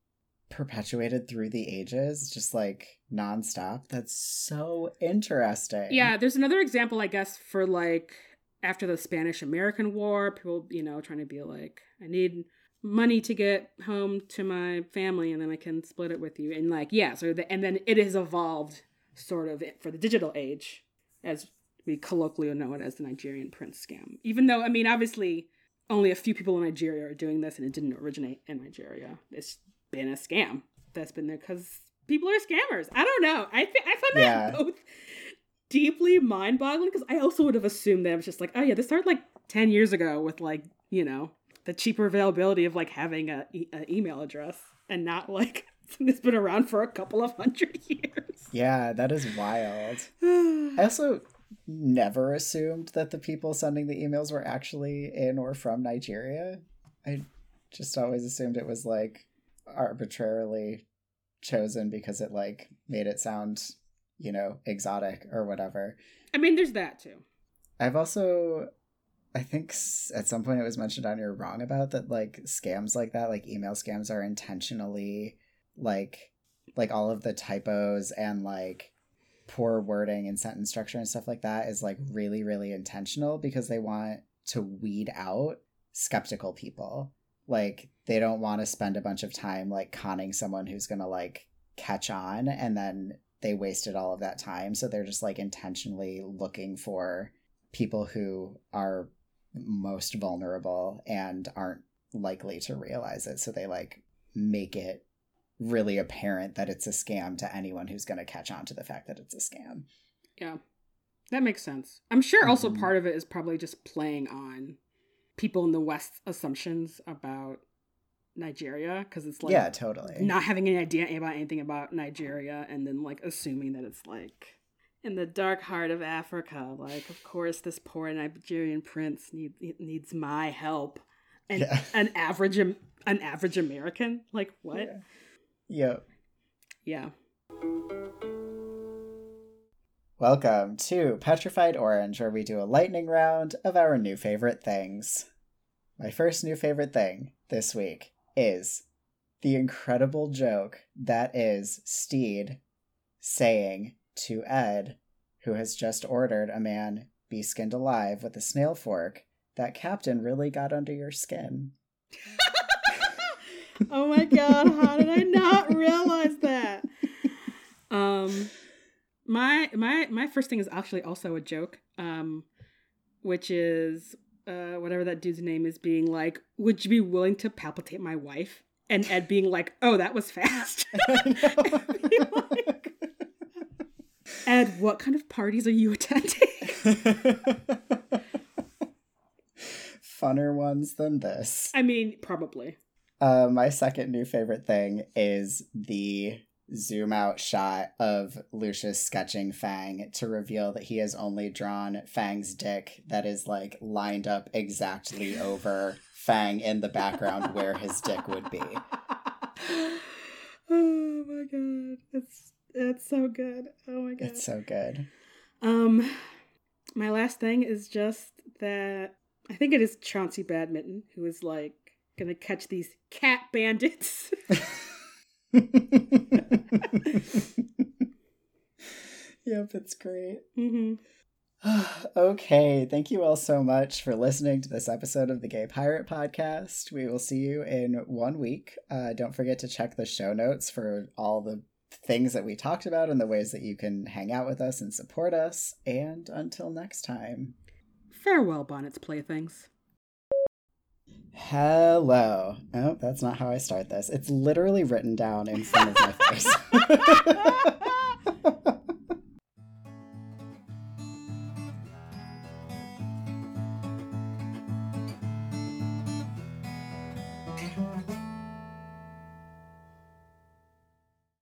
perpetuated through the ages, just like nonstop? That's so interesting. Yeah, there's another example, I guess, for like after the Spanish American War, people, you know, trying to be like, I need money to get home to my family and then I can split it with you. And like, yeah, so the, and then it has evolved sort of for the digital age as we colloquially know it as the Nigerian prince scam. Even though, I mean, obviously only a few people in Nigeria are doing this and it didn't originate in Nigeria. It's been a scam that's been there because people are scammers. I don't know. I think I find Yeah. that both deeply mind boggling because I also would have assumed that it was just like, oh yeah, this started like 10 years ago with like, you know, the cheaper availability of like having a, e- a email address and not like it's been around for a couple of hundred years. Yeah, that is wild. I also never assumed that the people sending the emails were actually in or from Nigeria. I just always assumed it was like arbitrarily chosen because it like made it sound, you know, exotic or whatever. I mean, there's that too. I've also I think at some point it was mentioned on You're Wrong about that like scams like that, like email scams are intentionally like like all of the typos and like poor wording and sentence structure and stuff like that is like really, really intentional because they want to weed out skeptical people. Like they don't want to spend a bunch of time like conning someone who's gonna like catch on and then they wasted all of that time. So they're just like intentionally looking for people who are most vulnerable and aren't likely to realize it. So they like make it really apparent that it's a scam to anyone who's going to catch on to the fact that it's a scam. Yeah. That makes sense. I'm sure also Mhm. part of it is probably just playing on people in the West assumptions about Nigeria because it's like yeah, totally. not having any idea about anything about Nigeria and then like assuming that it's like in the dark heart of Africa. Like, of course, this poor Nigerian prince need, needs my help. And Yeah. an average an average American, like what? Yeah. Yep. Yeah. Welcome to Petrified Orange, where we do a lightning round of our new favorite things. My first new favorite thing this week is the incredible joke that is Stede saying to Ed, who has just ordered a man be skinned alive with a snail fork, that Captain really got under your skin. oh my god, how did I not realize that? Um my my my first thing is actually also a joke. Um which is uh whatever that dude's name is being like, would you be willing to palpitate my wife? And Ed being like, "Oh, that was fast." Like, Ed, what kind of parties are you attending? Funner ones than this. I mean, probably. Uh, my second new favorite thing is the zoom out shot of Lucius sketching Fang to reveal that he has only drawn Fang's dick that is like lined up exactly over Fang in the background where his dick would be. oh my god, it's it's so good. Oh my god. It's so good. Um, my last thing is just that I think it is Chauncey Badminton who is like gonna catch these cat bandits. yep, it's great. hmm okay, thank you all so much for listening to this episode of the Gay Pirate Podcast. We will see you in one week. Uh, don't forget to check the show notes for all the things that we talked about and the ways that you can hang out with us and support us. And until next time, Farewell, Bonnet's playthings. Hello. Oh, that's not how I start this. It's literally written down in front of my face.